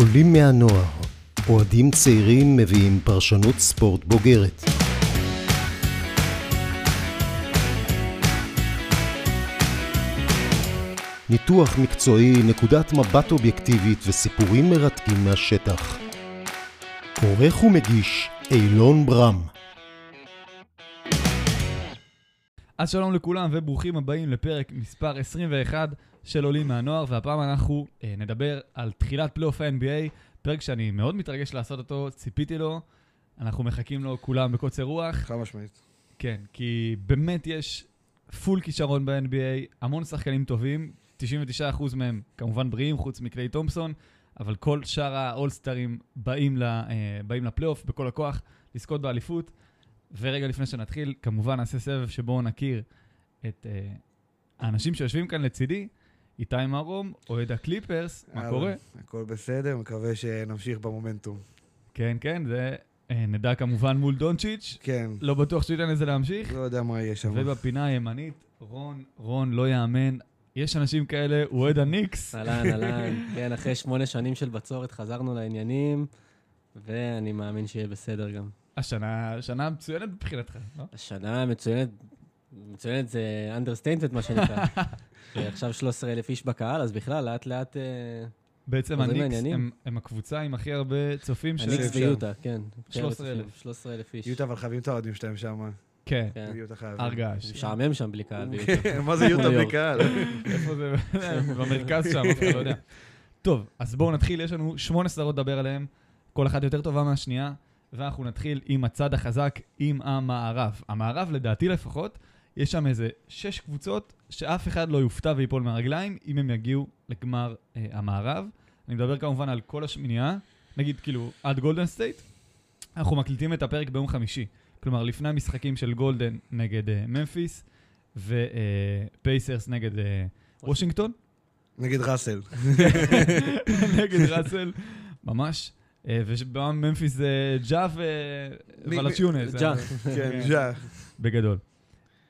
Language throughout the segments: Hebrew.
עולים מהנוער, אוהדים צעירים מביאים פרשנות ספורט בוגרת. ניתוח מקצועי, נקודת מבט אובייקטיבית וסיפורים מרתקים מהשטח. עורך ומגיש אילון ברם. אז שלום לכולם וברוכים הבאים לפרק מספר 21 של עולים מהנוער, והפעם אנחנו אה, נדבר על תחילת פלייאוף ה-NBA, פרק שאני מאוד מתרגש לעשות אותו, ציפיתי לו, אנחנו מחכים לו כולם בקוצר רוח. חד משמעית. כן, כי באמת יש פול כישרון ב-NBA, המון שחקנים טובים, 99% מהם כמובן בריאים, חוץ מקליי תומפסון, אבל כל שאר האולסטרים באים, ל, אה, באים לפלייאוף בכל הכוח, לזכות באליפות. ורגע לפני שנתחיל, כמובן נעשה סבב שבו נכיר את אה, האנשים שיושבים כאן לצידי. איתי מרום, אוהד הקליפרס, מה קורה? הכל בסדר, מקווה שנמשיך במומנטום. כן, כן, זה אה, נדע כמובן מול דונצ'יץ', כן, לא בטוח שייתן לזה להמשיך. לא יודע מה יהיה שם. ובפינה הימנית, רון, רון, לא יאמן. יש אנשים כאלה, הוא אוהד הניקס. אהלן, אהלן. כן, אחרי שמונה שנים של בצורת חזרנו לעניינים, ואני מאמין שיהיה בסדר גם. השנה, שנה מצוינת מבחינתך, לא? השנה מצוינת, מצוינת זה understatement, מה שנקרא. עכשיו 13,000 איש בקהל, אז בכלל, לאט לאט... אה, בעצם הניקס. הם, הם הקבוצה עם הכי הרבה צופים של... הניקס אפשר. ויוטה, כן. 13,000. 13,000 איש. יוטה אבל חייבים את האוהדים שלהם שם. כן, כן. יוטה חייבים. הר געש. משעמם שם בלי קהל. כן, מה זה יוטה בלי קהל? איפה זה? במרכז שם, אף אחד לא יודע. טוב, אז בואו נתחיל, יש לנו שמונה סדרות לדבר עליהן, כל אחת יותר טובה מהשנייה, ואנחנו נתחיל עם הצד החזק, עם המערב. המערב, לדעתי לפחות, יש שם איזה שש קבוצות שאף אחד לא יופתע ויפול מהרגליים אם הם יגיעו לגמר אה, המערב. אני מדבר כמובן על כל השמינייה, נגיד כאילו עד גולדן סטייט. אנחנו מקליטים את הפרק ביום חמישי. כלומר, לפני המשחקים של גולדן נגד אה, ממפיס ופייסרס נגד אה, וושינגטון. נגיד ראסל. נגד ראסל, ממש. אה, ובממפיס זה ג'ה מו- וולנצ'יונס. ג'ה. כן, ז'ה. בגדול.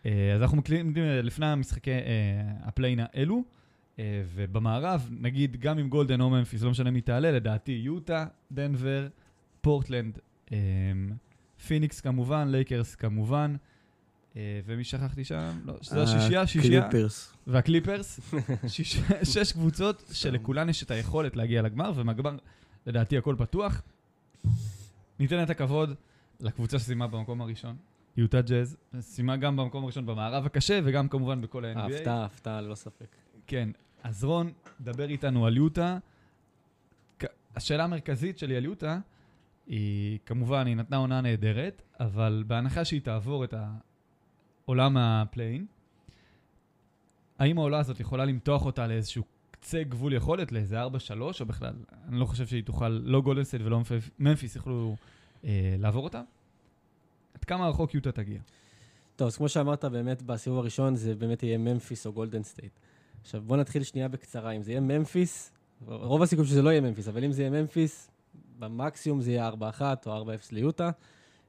אה, אז אנחנו מקליטים אה, לפני המשחקי אה, ה play-in האלו, אה, ובמערב, נגיד גם עם גולדן או ממפיס, לא משנה מי תעלה, לדעתי יוטה, דנבר, פורטלנד, פיניקס כמובן, לייקרס כמובן, ומי שכחתי שם? לא, זו השישייה, שישייה. קליפרס. והקליפרס, שיש, שש קבוצות שלכולן יש את היכולת להגיע לגמר, ומהגמר, לדעתי, הכל פתוח. ניתן את הכבוד לקבוצה שסיימה במקום הראשון, יוטה ג'אז, סיימה גם במקום הראשון במערב הקשה, וגם כמובן בכל ה-NBA. הפתעה, הפתעה, ללא ספק. כן, אז רון, דבר איתנו על יוטה. השאלה המרכזית שלי על יוטה, היא כמובן, היא נתנה עונה נהדרת, אבל בהנחה שהיא תעבור את העולה מה play-in, האם העולה הזאת יכולה למתוח אותה לאיזשהו קצה גבול יכולת, לאיזה 4-3, או בכלל, אני לא חושב שהיא תוכל, לא גולדנסטייט ולא ממפ- ממפיס יוכלו אה, לעבור אותה? כמה רחוק יוטה תגיע? טוב, אז כמו שאמרת, באמת בסיבוב הראשון זה באמת יהיה ממפיס או גולדן סטייט. עכשיו בוא נתחיל שנייה בקצרה, אם זה יהיה ממפיס, רוב הסיכוי שזה לא יהיה ממפיס, אבל אם זה יהיה ממפיס, במקסימום זה יהיה 4-1 או 4-0 ליוטה.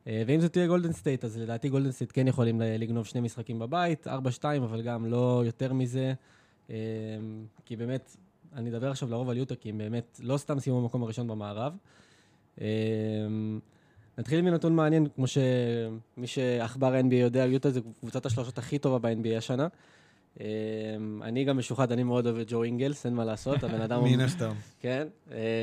אה, ואם זאת תהיה גולדן סטייט, אז לדעתי גולדן סטייט כן יכולים לגנוב שני משחקים בבית, 4-2, אבל גם לא יותר מזה. אה, כי באמת, אני אדבר עכשיו לרוב על יוטה, כי הם באמת לא סתם סיימו במקום הראשון במערב. נתחיל מנתון מעניין, כמו שמי שעכבר NBA יודע, יוטה זה קבוצת השלושות הכי טובה ב-NBA השנה. אמ, אני גם משוחד, אני מאוד אוהב את ג'ו אינגלס, אין מה לעשות, הבן אדם... מן הסתם. כן.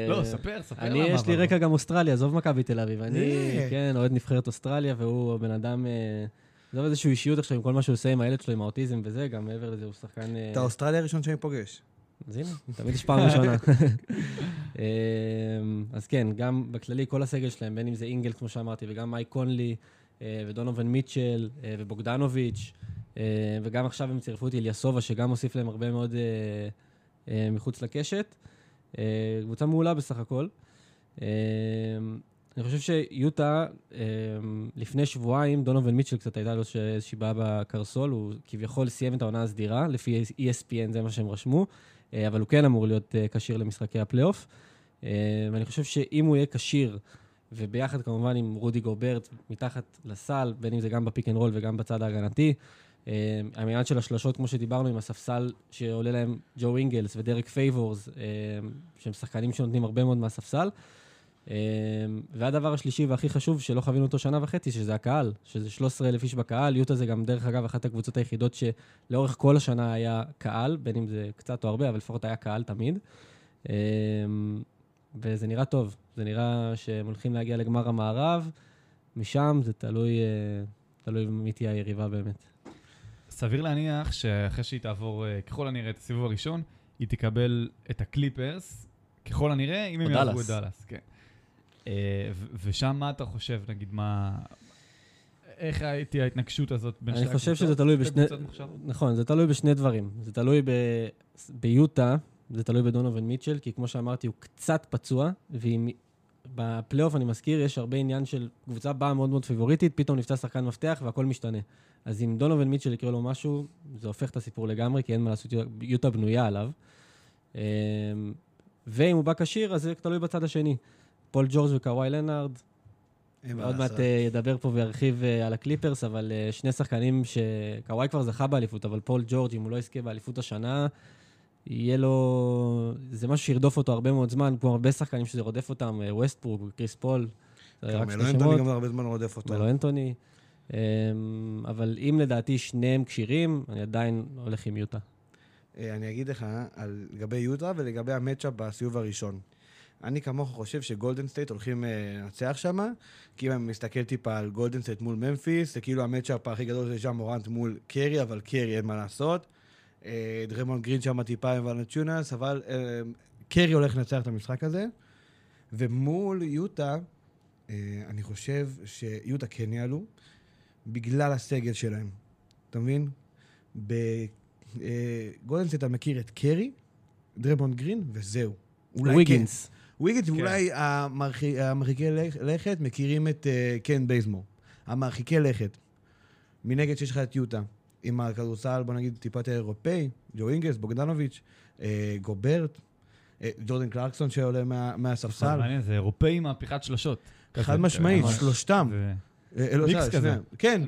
לא, אה, ספר, ספר אני, למה. יש לי. רקע גם אוסטרליה, עזוב מכבי תל אביב. אני. כן, אוהד נבחרת אוסטרליה, והוא הבן אדם... אה, עזוב איזושהי אישיות עכשיו עם כל מה שהוא עושה עם הילד שלו, עם האוטיזם וזה, גם מעבר לזה הוא שחקן... אה, אתה האוסטרלי הראשון שאני פוגש. אז הנה, תמיד יש פעם ראשונה. אמ, אז כן, גם בכללי, כל הסגל שלהם, בין אם זה אינגל, כמו שאמרתי, וגם מייק קונלי, אה, ודונובן מיטשל, אה, ובוגדנוביץ', אה, וגם עכשיו הם צירפו את איליאסובה, שגם הוסיף להם הרבה מאוד מחוץ לקשת. קבוצה מעולה בסך הכל. אה, אני חושב שיוטה, אה, לפני שבועיים, דונובן מיטשל קצת הייתה לו איזושהי בעיה בקרסול, הוא כביכול סיים את העונה הסדירה, לפי ESPN זה מה שהם רשמו. אה, אבל הוא כן אמור להיות אה, כשיר למשחקי הפלייאוף. אה, ואני חושב שאם הוא יהיה כשיר, וביחד כמובן עם רודי גוברט מתחת לסל, בין אם זה גם ב pick and roll וגם בצד ההגנתי, העניין של השלשות, כמו שדיברנו, עם הספסל שעולה להם ג'ו אינגלס ודרק פייבורס, שהם שחקנים שנותנים הרבה מאוד מהספסל. אה, והדבר השלישי והכי חשוב, שלא חווינו אותו שנה וחצי, שזה הקהל, שזה 13,000 איש בקהל. יוטה זה גם, דרך אגב, אחת הקבוצות היחידות שלאורך כל השנה היה קהל, בין אם זה קצת או הרבה, אבל לפחות היה קהל תמיד. אה, וזה נראה טוב, זה נראה שהם הולכים להגיע לגמר המערב, משם זה תלוי, אה, תלוי מי תהיה היריבה באמת. סביר להניח שאחרי שהיא תעבור אה, ככל הנראה את הסיבוב הראשון, היא תקבל את הקליפרס, ככל הנראה, אם הם יעברו את. דאלאס. כן. אה, ושם מה אתה חושב, נגיד, מה... איך הייתי ההתנגשות הזאת בין אני שתי חושב הקבוצות? שזה תלוי בשני... נכון, זה תלוי בשני דברים. זה תלוי ב... ביוטה, זה תלוי בדונובין מיטשל, כי כמו שאמרתי, הוא קצת פצוע, ואם... בפלייאוף, אני מזכיר, יש הרבה עניין של קבוצה באה מאוד מאוד פיבוריטית, פתאום נפצע שחקן מפתח והכל משתנה. אז אם דונובן מיטשל יקרה לו משהו, זה הופך את הסיפור לגמרי, כי אין מה לעשות, יוטה בנויה עליו. אמ, ואם הוא בא כשיר, אז זה תלוי בצד השני. פול ג'ורג' וקוואי לנארד, עוד מעט. אה, ידבר פה וירחיב אה, על הקליפרס, אבל אה, שני שחקנים שקוואי כבר זכה באליפות, אבל פול ג'ורג', אם הוא לא יזכה באליפות השנה, יהיה לו... זה משהו שירדוף אותו הרבה מאוד זמן, כמו הרבה שחקנים שזה רודף אותם, ווסטברוק וקריס פול, כרמלו אנטוני גם הרבה זמן רודף אותו. מלו אנטוני. אמ, אבל אם לדעתי שניהם כשירים, אני עדיין הולך עם יוטה. אני אגיד לך על, לגבי יוטה ולגבי ה matchup בסיבוב הראשון. אני כמוך חושב שגולדן סטייט הולכים אה, לנצח שם, כי אם אני מסתכל טיפה על גולדן סטייט מול ממפיס, זה כאילו ה matchup הכי גדול זה ג'ה מורנט מול קרי, אבל קרי אין מה לעשות. אה, דריימונד גרין שם טיפה עם ולנצ'יונס, אבל אה, קרי הולך לנצח את המשחק הזה. ומול יוטה, אני חושב שיוטה כן יעלו, בגלל הסגל שלהם. אתה מבין? בגולדן סטייט אתה מכיר את קרי, דריימונד גרין, וזהו. אולי וויגינס. כן. וויגינס, כן. אולי המרחי- המרחיקי לכ- לכת מכירים את אה, קנט בייזמור. המרחיקי לכת. מנגד שיש לך את יוטה. עם הכדורסל, בוא נגיד, טיפה יותר אירופאי, ג'ו אינגלס, בוגדנוביץ', אה, גוברט, אה, ג'ורדן קלרקסון שעולה מה- מהספסל. מעניין, זה אירופאי מהפיכת שלשות. חד משמעית. שלושתם. זה- אה, לא, מיקס כזה. כן,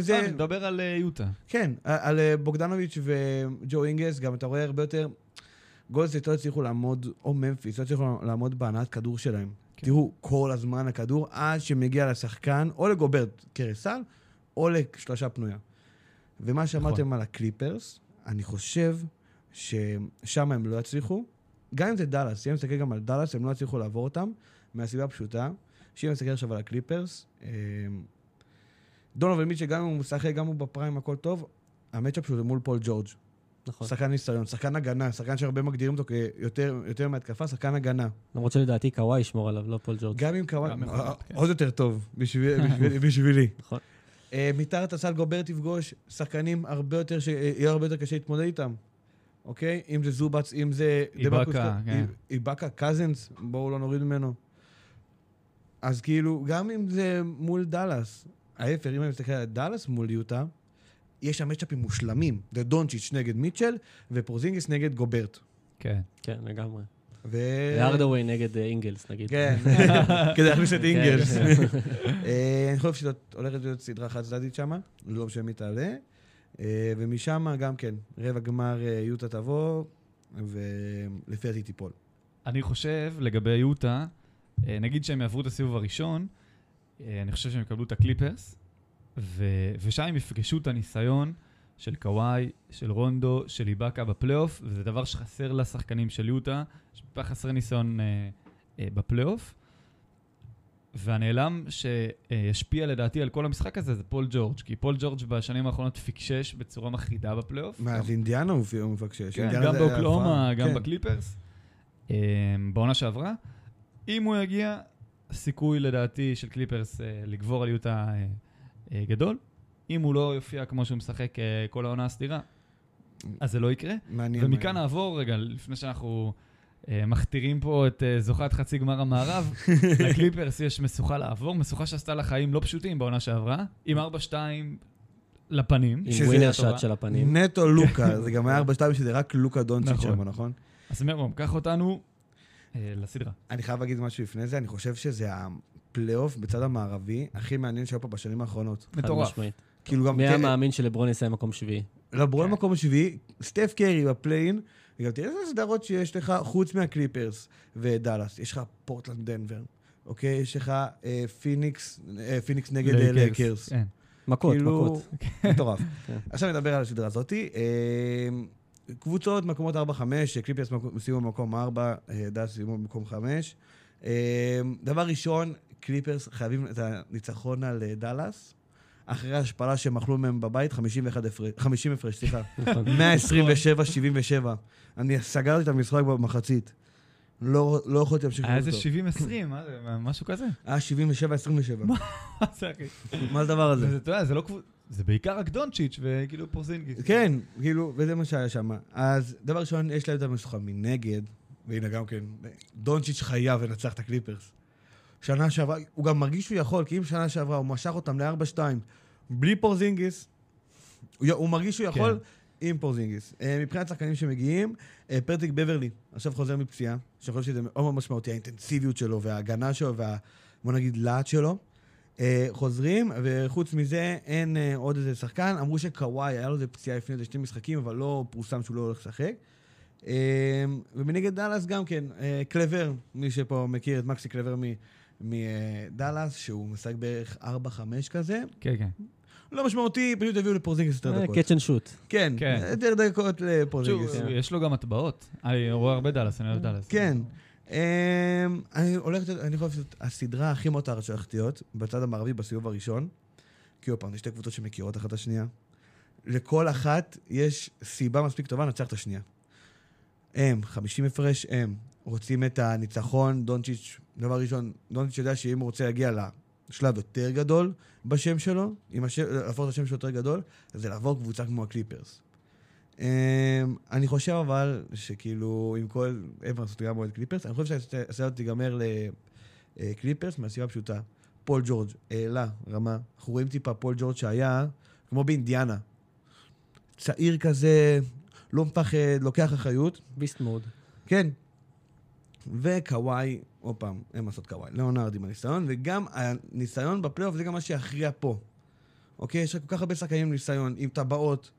זה-. אני מדבר על אה, יוטה. כן, על אה, בוגדנוביץ' וג'ו אינגלס, גם אתה רואה הרבה יותר... גולדן סטייט לא הצליחו לעמוד, או ממפיס, לא הצליחו לעמוד בהנעת כדור שלהם. כן. תראו, כל הזמן הכדור, עד שמגיע לשחקן, או לגוברט קרסל, או לשלושה פנויה. ומה שאמרתם נכון. על הקליפרס, אני חושב ששם הם לא יצליחו. גם אם זה דאלאס, אם אני מסתכל גם על דאלאס, הם לא יצליחו לעבור אותם, מהסיבה הפשוטה, שאם אני מסתכל עכשיו על הקליפרס, אה, דונובן מיטשל, גם אם הוא משחק, גם הוא ב prime, הכל טוב, ה matchup שלו זה מול פול ג'ורג'. נכון. שחקן ניסיון, שחקן הגנה, שחקן שהרבה מגדירים אותו כיותר יותר מהתקפה, שחקן הגנה. למרות שלדעתי קוואי ישמור עליו, לא פול ג'ורג'. גם אם קוואי, כן. עוד יותר טוב בשביל- בשביל- בשבילי. נכון. אה, מתחת הסל גובר תפגוש שחקנים הרבה יותר, שיהיה הרבה יותר קשה להתמודד איתם. אוקיי? אם זה זובץ, אם זה... איבאקה, כן. איבאקה, קזנס, בואו לא נוריד ממנו. אז כאילו, גם אם זה מול דאלאס, ההפך, אם אני מסתכל על דאלאס מול יוטה, יש שם מצ'אפים מושלמים. זה דונצ'יץ' נגד מיטשל, ופורזינגיס נגד גוברט. כן. כן, לגמרי. ו... והרדווי נגד אה, אינגלס, נגיד. כן, כדי להכניס את כן, אינגלס. אה, אני חושב שזאת הולכת להיות סדרה חד צדדית שמה, לא משנה מי תעלה. אה, ומשם גם כן, רבע גמר יוטה תבוא, ולפי דעתי תיפול. אני חושב, לגבי יוטה, נגיד שהם יעברו את הסיבוב הראשון, אני חושב שהם יקבלו את הקליפרס, ו- ושם הם יפגשו את הניסיון של קוואי, של רונדו, של איבאקה בפלייאוף, וזה דבר שחסר לשחקנים של יוטה, שטיפה חסר ניסיון אה, אה, בפלייאוף. והנעלם שישפיע לדעתי על כל המשחק הזה זה פול ג'ורג', כי פול ג'ורג' בשנים האחרונות פישש בצורה מחרידה בפלייאוף. מה, אז אינדיאנה הוא מפקשש. כן, גם באוקלהומה. גם כן. בקליפרס. אמ, בעונה שעברה. אם הוא יגיע, הסיכוי לדעתי של קליפרס אה, לגבור על יוטה אה, אה, גדול. אם הוא לא יופיע כמו שהוא משחק אה, כל העונה הסדירה, אז זה לא יקרה. מעניין. ומכאן מעניין. נעבור רגע, לפני שאנחנו אה, מכתירים פה את אה, זוכת חצי גמר המערב, לקליפרס יש משוכה לעבור, משוכה שעשתה לה חיים לא פשוטים בעונה שעברה, עם 4-2 לפנים. עם שזה ווינר. שאט של הפנים. נטו לוקה, זה גם היה 4-2 שזה רק לוקה דונצ'יץ' נכון. שם, נכון? אז מירום, קח אותנו אה, לסדרה. אני חייב להגיד משהו לפני זה, אני חושב שזה הפלייאוף בצד המערבי הכי מעניין שהיה פה בשנים האחרונות. מטורף. כאילו גם... מי היה מאמין שלברון יסיים מקום שביעי? לברון כן. מקום השביעי, סטף קרי ב play-in, וגם תראה איזה סדרות שיש לך חוץ מהקליפרס ודאלאס. יש לך פורטלנד דנבר, אוקיי? יש לך אה, פיניקס, אה, פיניקס נגד אה, לייקרס. כן. מכות, כאילו, מכות. מטורף. כן. עכשיו נדבר על הסדרה הזאתי. אה, קבוצות, מקומות 4-5, קליפרס סיימו במקום 4, אה, דאלאס סיימו במקום 5. אה, דבר ראשון, קליפרס חייבים את הניצחון על אה, דאלאס. אחרי ההשפלה שהם אכלו מהם בבית, 51 הפרש, 50 הפרש, סליחה. נכון. 127-77. אני סגרתי את המשחק במחצית. לא לא יכולתי להמשיך היה לראות איזה אותו. 70-20, מה זה, מה- משהו כזה. היה 77-27. מה זה, אחי? מה הדבר הזה? זה, אתה יודע, זה לא קבוצה, זה בעיקר רק דונצ'יץ' וכאילו פורזינגיס. כן, כאילו, וזה מה שהיה שם. אז דבר ראשון, יש להם את המשחק מנגד, והנה גם כן, דונצ'יץ' חייב לנצח את הקליפרס. שנה שעברה, הוא גם מרגיש שהוא יכול, כי אם שנה שעברה הוא משך אותם ל-4-2 בלי פורזינגיס, הוא, הוא מרגיש שהוא יכול עם פורזינגיס. אה, מבחינת שחקנים שמגיעים, אה, פרטיק בברלי, עכשיו חוזר מפציעה, שאני חושב שזה מאוד מאוד משמעותי, האינטנסיביות שלו וההגנה שלו וה... בוא נגיד להט שלו. אה, חוזרים, וחוץ מזה אין עוד איזה שחקן. אמרו שקוואי, היה לו איזה פציעה לפני איזה שני משחקים, אבל לא פורסם שהוא לא הולך לשחק. ומנגד דאלאס גם כן, קלבר, מי שפה מכיר את מקסי קלבר מדאלאס, שהוא משחק בערך 4-5 כזה. כן, כן. לא משמעותי, פשוט הביאו לפורזינגיס יותר אה, דקות. catch and shoot. כן, כן. יותר דקות. כן. יש לו גם הטבעות. אני רואה הרבה דאלאס, אני אוהב דאלאס. כן. אמ, אני הולך, אני חושב שזאת הסדרה הכי מותחת שהולכת להיות, בצד המערבי בסיבוב הראשון. כי עוד פעם, יש שתי קבוצות שמכירות אחת את השנייה. לכל אחת יש סיבה מספיק טובה לנצח את השנייה. הם, 50 הפרש, הם רוצים את הניצחון. דונצ'יץ', דבר ראשון, דונצ'יץ' יודע שאם הוא רוצה להגיע לשלב יותר גדול בשם שלו, אם השם, להפוך את השם שלו יותר גדול, זה לעבור קבוצה כמו הקליפרס. Um, אני חושב אבל שכאילו, עם כל... איפה לעשות גם אוהד קליפרס, אני חושב שהסרט תיגמר לקליפרס מהסיבה הפשוטה. פול ג'ורג' העלה רמה. אנחנו רואים טיפה פול ג'ורג' שהיה כמו באינדיאנה. צעיר כזה, לא מפחד, לוקח אחריות. beast mode. כן. וקוואי, עוד פעם, אין מה לעשות קוואי, ליאונרד עם הניסיון, וגם הניסיון בפלייאוף זה גם מה שיכריע פה. אוקיי? יש לך כל כך הרבה שחקנים עם ניסיון, עם טבעות,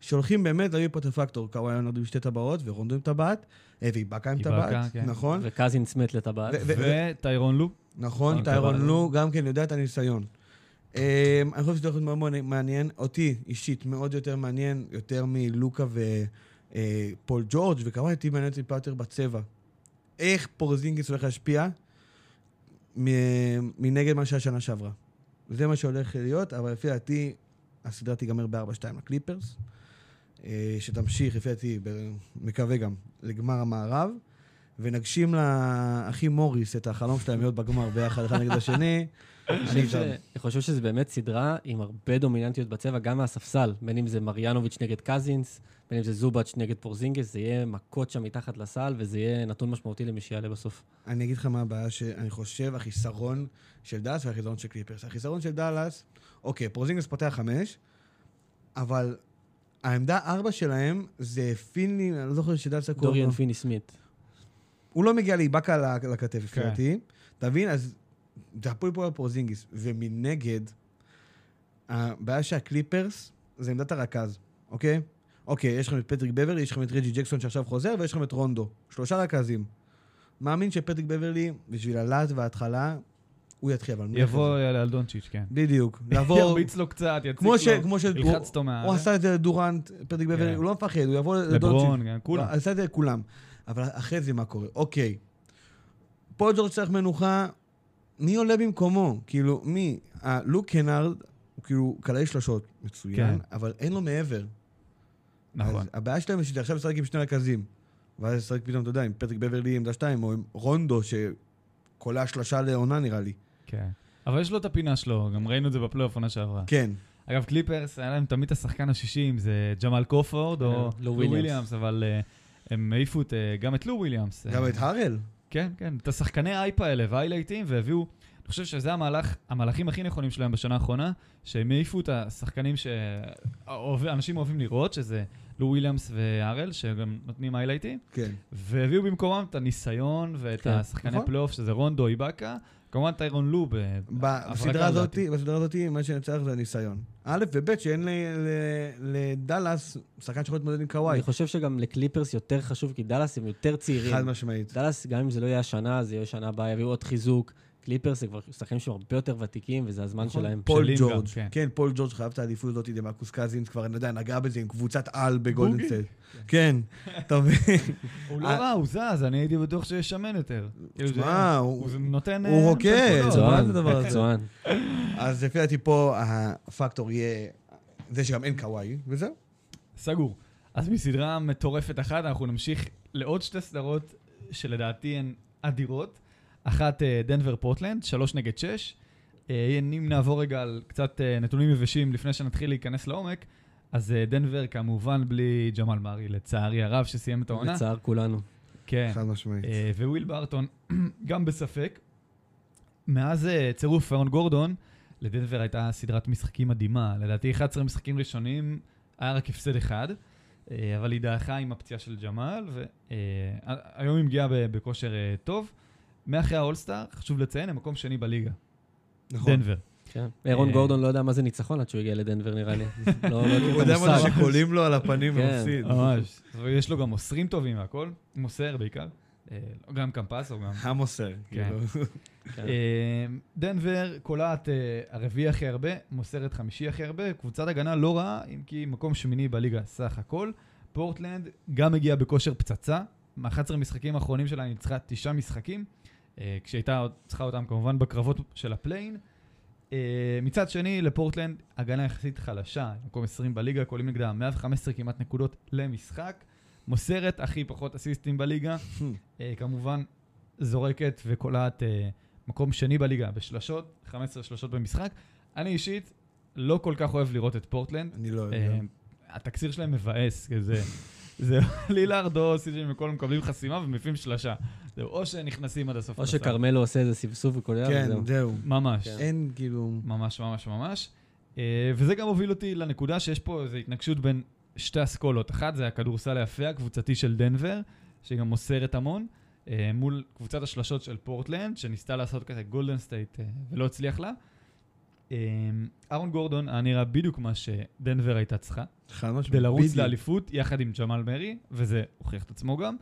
שהולכים באמת להביא פה את הפקטור. קוואי ליאונרד עם שתי טבעות, ורונדו עם טבעת, אה, ואיבאקה עם טבעת, כן. נכון? וקזינס מת לטבעת. וטיירון לו. נכון, עם טיירון. לו גם כן יודע את הניסיון. אמ, אני חושב שזה הולך להיות מאוד מעניין. אותי, אישית, מאוד יותר מעניין, יותר מלוקה ופול ג'ורג', וכמובן אותי מעניין טיפה יותר בצבע. איך פורזינגיס הולך להשפיע מנגד מה שהיה שנה שעברה. זה מה שהולך להיות, אבל לפי דעתי, הסדרה תיגמר ב-4-2 לקליפרס, אה, שתמשיך, לפי דעתי, מקווה גם, לגמר המערב, ונגשים לאחי מוריס את החלום שלהם להיות בגמר ביחד אחד נגד השני. אני חושב שזה באמת סדרה עם הרבה דומיננטיות בצבע, גם מהספסל, בין אם זה מריאנוביץ' נגד קזינס, בין אם זה זובאץ' נגד פורזינגיס, זה יהיה מכות שם מתחת לסל, וזה יהיה נתון משמעותי למי שיעלה בסוף. אני אגיד לך מה הבעיה שאני חושב, החיסרון של דאלאס והחיסרון של קליפרס. החיסרון של דאלאס, אוקיי, פורזינגיס פותח חמש, אבל העמדה ארבע שלהם זה פינלי, אני לא זוכר שדאלאס קוראים דוריאן לו. פיני סמית'. הוא לא מגיע לאיבאקה לכתף, לפי כן. דעתי. אתה מבין? אז זה הפועל פה פורזינגיס. ומנגד, הבעיה של הקליפרס זה עמדת הרכז, אוקיי? אוקיי, יש לכם את פטריק בברלי, יש לכם את רג'י ג'קסון שעכשיו חוזר, ויש לכם את רונדו. שלושה רכזים. מאמין שפטריק בברלי, בשביל הלהט וההתחלה, הוא יתחיל, אבל יבוא על דונצ'יץ', כן. בדיוק. לעבור... ירביץ לו קצת, יציק. לו, כמו ש... ילחץ אותו מה... הוא עשה את זה לדורנט, פטריק בברלי, כן. הוא לא מפחד, הוא יבוא לדונצ'יץ'. לברון, כן, כולם. עשה את זה לכולם. אבל אחרי זה מה קורה? אוקיי. פול ג'ורג' צריך מנוחה, מי עולה במקומו? כאילו, מי? אה, לוק קנארד, הוא כאילו קלעי שלושות, מצוין, כן. אבל אין לו מעבר. נכון. הבעיה שלהם היא שזה עכשיו לשחק עם שני רכזים. ואז לשחק פתאום, אתה יודע, עם פטריק בברלי עמדה שתיים, או עם רונדו, שקולע שלושה לעונה נראה לי. כן. אבל יש לו את הפינה שלו, גם ראינו את זה בפלייאוף עונה שעברה. כן. אגב, קליפרס, היה להם תמיד את השחקן השישי, אם זה ג'מאל קרופורד או כן, לו וויליאמס. אבל אה, הם העיפו אה, גם את לו וויליאמס. גם את הארל. כן, כן, את השחקני האייפ האלה וה highlight־ים, והביאו אני חושב שזה המהלך, המהלכים הכי נכונים שלהם בשנה האחרונה, שהם העיפו את השחקנים שאנשים אוהבים לראות, שזה לו וויליאמס והארל, שגם נותנים highlight־ים, כן. והביאו במקומם את הניסיון ואת כן, השחקני נכון. פלייאוף, שזה רונדו, איבאקה, כמובן טיירון לו, ב- בסדרה הזאת. בסדרה הזאת, מה שנצטרך זה הניסיון. א', וב', שאין לדאלאס שחקן שיכול להתמודד עם קוואי. אני חושב שגם לקליפרס יותר חשוב, כי דאלאס הם יותר צעירים. חד משמעית. דאלאס, גם אם זה לא יהיה השנה, זה יהיה שנה הבאה, יביאו עוד חיזוק. קליפרס זה כבר שחקנים שהם הרבה יותר ותיקים, וזה הזמן נכון. שלהם. פול בשלים ג'ורג', גם, כן. כן, פול ג'ורג' חייב את האליפות הזאת, דמרקוס קזינס כבר, אני יודע, נגע בזה עם קבוצת על בגולדן בוגי. סטייט. כן, אתה מבין? הוא לא רע, הוא זז, אני הייתי בטוח שישמן יותר. כאילו, זה- שמע, הוא. נותן... הוא אה, רוקד, מקצוען? מקצוען. אז לפי דעתי פה הפקטור יהיה זה שגם אין קוואי, וזהו. סגור. אז מסדרה מטורפת אחת, אנחנו נמשיך לעוד שתי סדרות שלדעתי הן אדירות. אחת אה, דנבר פורטלנד, שלוש נגד שש. אה, אם נעבור רגע על קצת אה, נתונים יבשים לפני שנתחיל להיכנס לעומק, אז דנבר כמובן בלי ג'מאל מארי, לצערי הרב, שסיים את העונה. לצער כולנו. כן. חד משמעית. וויל בארטון גם בספק. מאז צירוף אהרון גורדון, לדנבר הייתה סדרת משחקים מדהימה. לדעתי 11 משחקים ראשונים, היה רק הפסד אחד, אבל היא דעכה עם הפציעה של ג'מאל, והיום היא מגיעה ב- בכושר טוב. מאחרי האולסטאר, חשוב לציין, הם מקום שני בליגה, נכון. דנבר. כן. אירון אה, גורדון לא יודע מה זה ניצחון עד שהוא הגיע לדנבר, נראה לי. לא לא הוא יודע מה זה. שקולים לו על הפנים כן. ומפסיד. ממש. ויש לו גם מוסרים טובים והכל, מוסר בעיקר. אה, גם קמפס או גם... המוסר. כן. כאילו. כן. אה, דנבר קולעת הרביעי הכי הרבה, מוסרת חמישי הכי הרבה, קבוצת הגנה לא רעה, אם כי מקום שמיני בליגה סך הכל. פורטלנד גם הגיעה בכושר פצצה, מ-11 משחקים האחרונים שלה ניצחה תשעה משחקים, כשהייתה עוד- צריכה אותם כמובן בקרבות של ה play-in. אה, מצד שני, לפורטלנד הגנה יחסית חלשה, מקום 20 בליגה, קולעים נגדה 115 כמעט נקודות למשחק. מוסרת הכי פחות אסיסטים בליגה, אה, כמובן זורקת וקולעת אה, מקום שני בליגה בשלשות, 15 שלשות במשחק. אני אישית לא כל כך אוהב לראות את פורטלנד. אני לא יודע. אה, התקציר שלהם מבאס, כזה. זה לילארד או סיג'י מקולם מקבלים חסימה ומעיפים שלשה. זהו, או שנכנסים עד הסוף. או. שכרמלו עושה איזה סבסוב וקולע, כן, וזהו. זהו. ממש. כן. אין כאילו... ממש ממש ממש. אה, וזה גם הוביל אותי לנקודה שיש פה איזו התנגשות בין שתי אסכולות. אחת זה הכדורסל היפה, הקבוצתי של דנבר, שגם מוסרת המון, אה, מול קבוצת השלשות של פורטלנד, שניסתה לעשות כזה גולדן סטייט אה, ולא הצליח לה. אה, אהרון גורדון היה נראה בדיוק מה שדנבר הייתה צריכה, חד משמעית. כדי לרוץ בדיוק. לאליפות יחד עם ג'מאל מרי, וזה הוכיח את עצמו גם,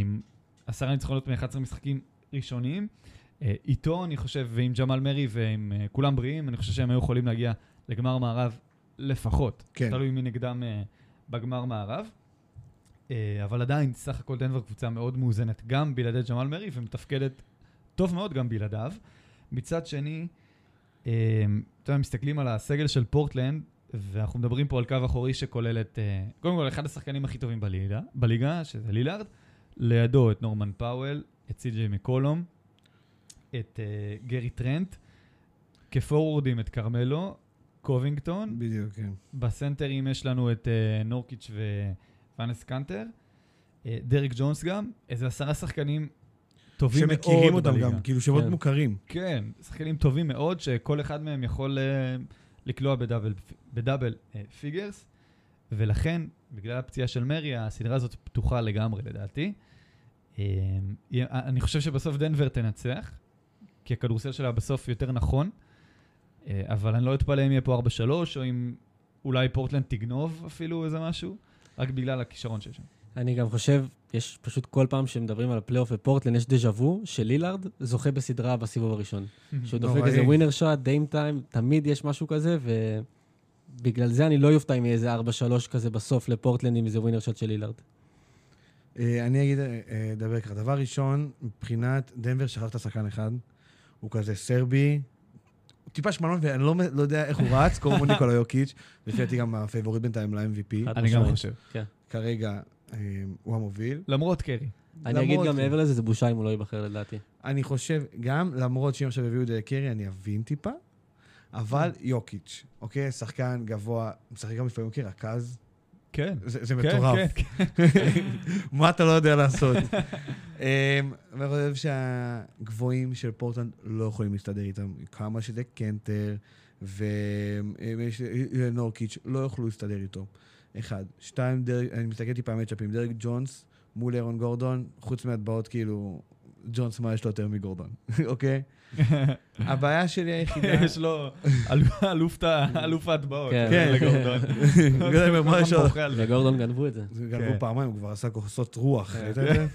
עם עשרה ניצחונות מ-11 משחקים ראשוניים. אה, איתו, אני חושב, ועם ג'מאל מרי ועם אה, כולם בריאים, אני חושב שהם היו יכולים להגיע לגמר מערב לפחות. כן. תלוי מי נגדם אה, בגמר מערב. אבל עדיין, סך הכל דנבר קבוצה מאוד מאוזנת, גם בלעדי ג'מאל מרי, ומתפקדת טוב מאוד גם בלעדיו. מצד שני, אתה יודע, מסתכלים על הסגל של פורטלנד, ואנחנו מדברים פה על קו אחורי שכולל את, קודם כל, אחד השחקנים הכי טובים בליגה, בליגה שזה לילארד, לידו את נורמן פאוול, את סי.ג'יי מקולום, את אה, גרי טרנט, כפורורדים את כרמלו, קובינגטון, בדיוק, כן. בסנטרים יש לנו את אה, נורקיץ' ואנס קנטר, אה, דריק ג'ונס גם, איזה עשרה שחקנים טובים מאוד שמכירים אותם בליגה. גם, כאילו שמות כן. מוכרים. כן, שחקנים טובים מאוד, שכל אחד מהם יכול אה, לקלוע ב double, ב double אה, figures, ולכן, בגלל הפציעה של מרי, הסדרה הזאת פתוחה לגמרי לדעתי. אה, יהיה- אני חושב שבסוף דנבר תנצח, כי הכדורסל שלה בסוף יותר נכון, אה, אבל אני לא אתפלא אם יהיה פה 4-3, או אם אולי פורטלנד תגנוב אפילו איזה משהו, רק בגלל הכישרון שיש שם. אני גם חושב, יש פשוט כל פעם שמדברים על הפלייאוף בפורטלנד, יש דז'ה וו שלילארד זוכה בסדרה בסיבוב הראשון. שהוא דופק. איזה winner shot, Dame Time, תמיד יש משהו כזה, ובגלל זה אני לא יופתע אם יהיה איזה 4-3 כזה בסוף לפורטלנד עם איזה winner shot של לילארד. אה, אני אגיד, אה, אה, דבר ככה. דבר ראשון, מבחינת דנבר שכחת שחקן אחד. הוא כזה סרבי. הוא טיפה שמנון, ואני לא, לא יודע איך הוא רץ, קוראים לו ניקולא יוקיץ', לפי דעתי גם הפייבוריט בינתיים ל-MVP. אני גם. חושב. כרגע אה, הוא המוביל. למרות קרי. אני אגיד גם. מעבר לזה, זה בושה אם הוא לא ייבחר לדעתי. אני חושב, גם למרות שאם עכשיו הביאו את זה קרי, אני אבין טיפה, אבל יוקיץ', אוקיי? שחקן גבוה, משחק גם לפעמים כרכז, כן. זה זה כן, מטורף. כן, כן. מה אתה לא יודע לעשות? אמ, ואני חושב שהגבוהים של פורטלנד לא יכולים להסתדר איתם. כמה שזה קנטר ונורקיץ' לא יוכלו להסתדר איתו. אחד. שתיים, דרג- אני מסתכל טיפה על מצ'אפים. דרג ג'ונס מול אירון גורדון, חוץ מהטבעות, כאילו, ג'ונס מה יש לו יותר מגורדון, אוקיי? הבעיה שלי היחידה... יש לו אלוף- ההטבעות. כן. כן. לגורדון. גורדון, מה יש לו? בוכה על זה. וגורדון גנבו את זה. זה כן. גנבו פעמיים, הוא כבר עשה כוסות רוח. כן.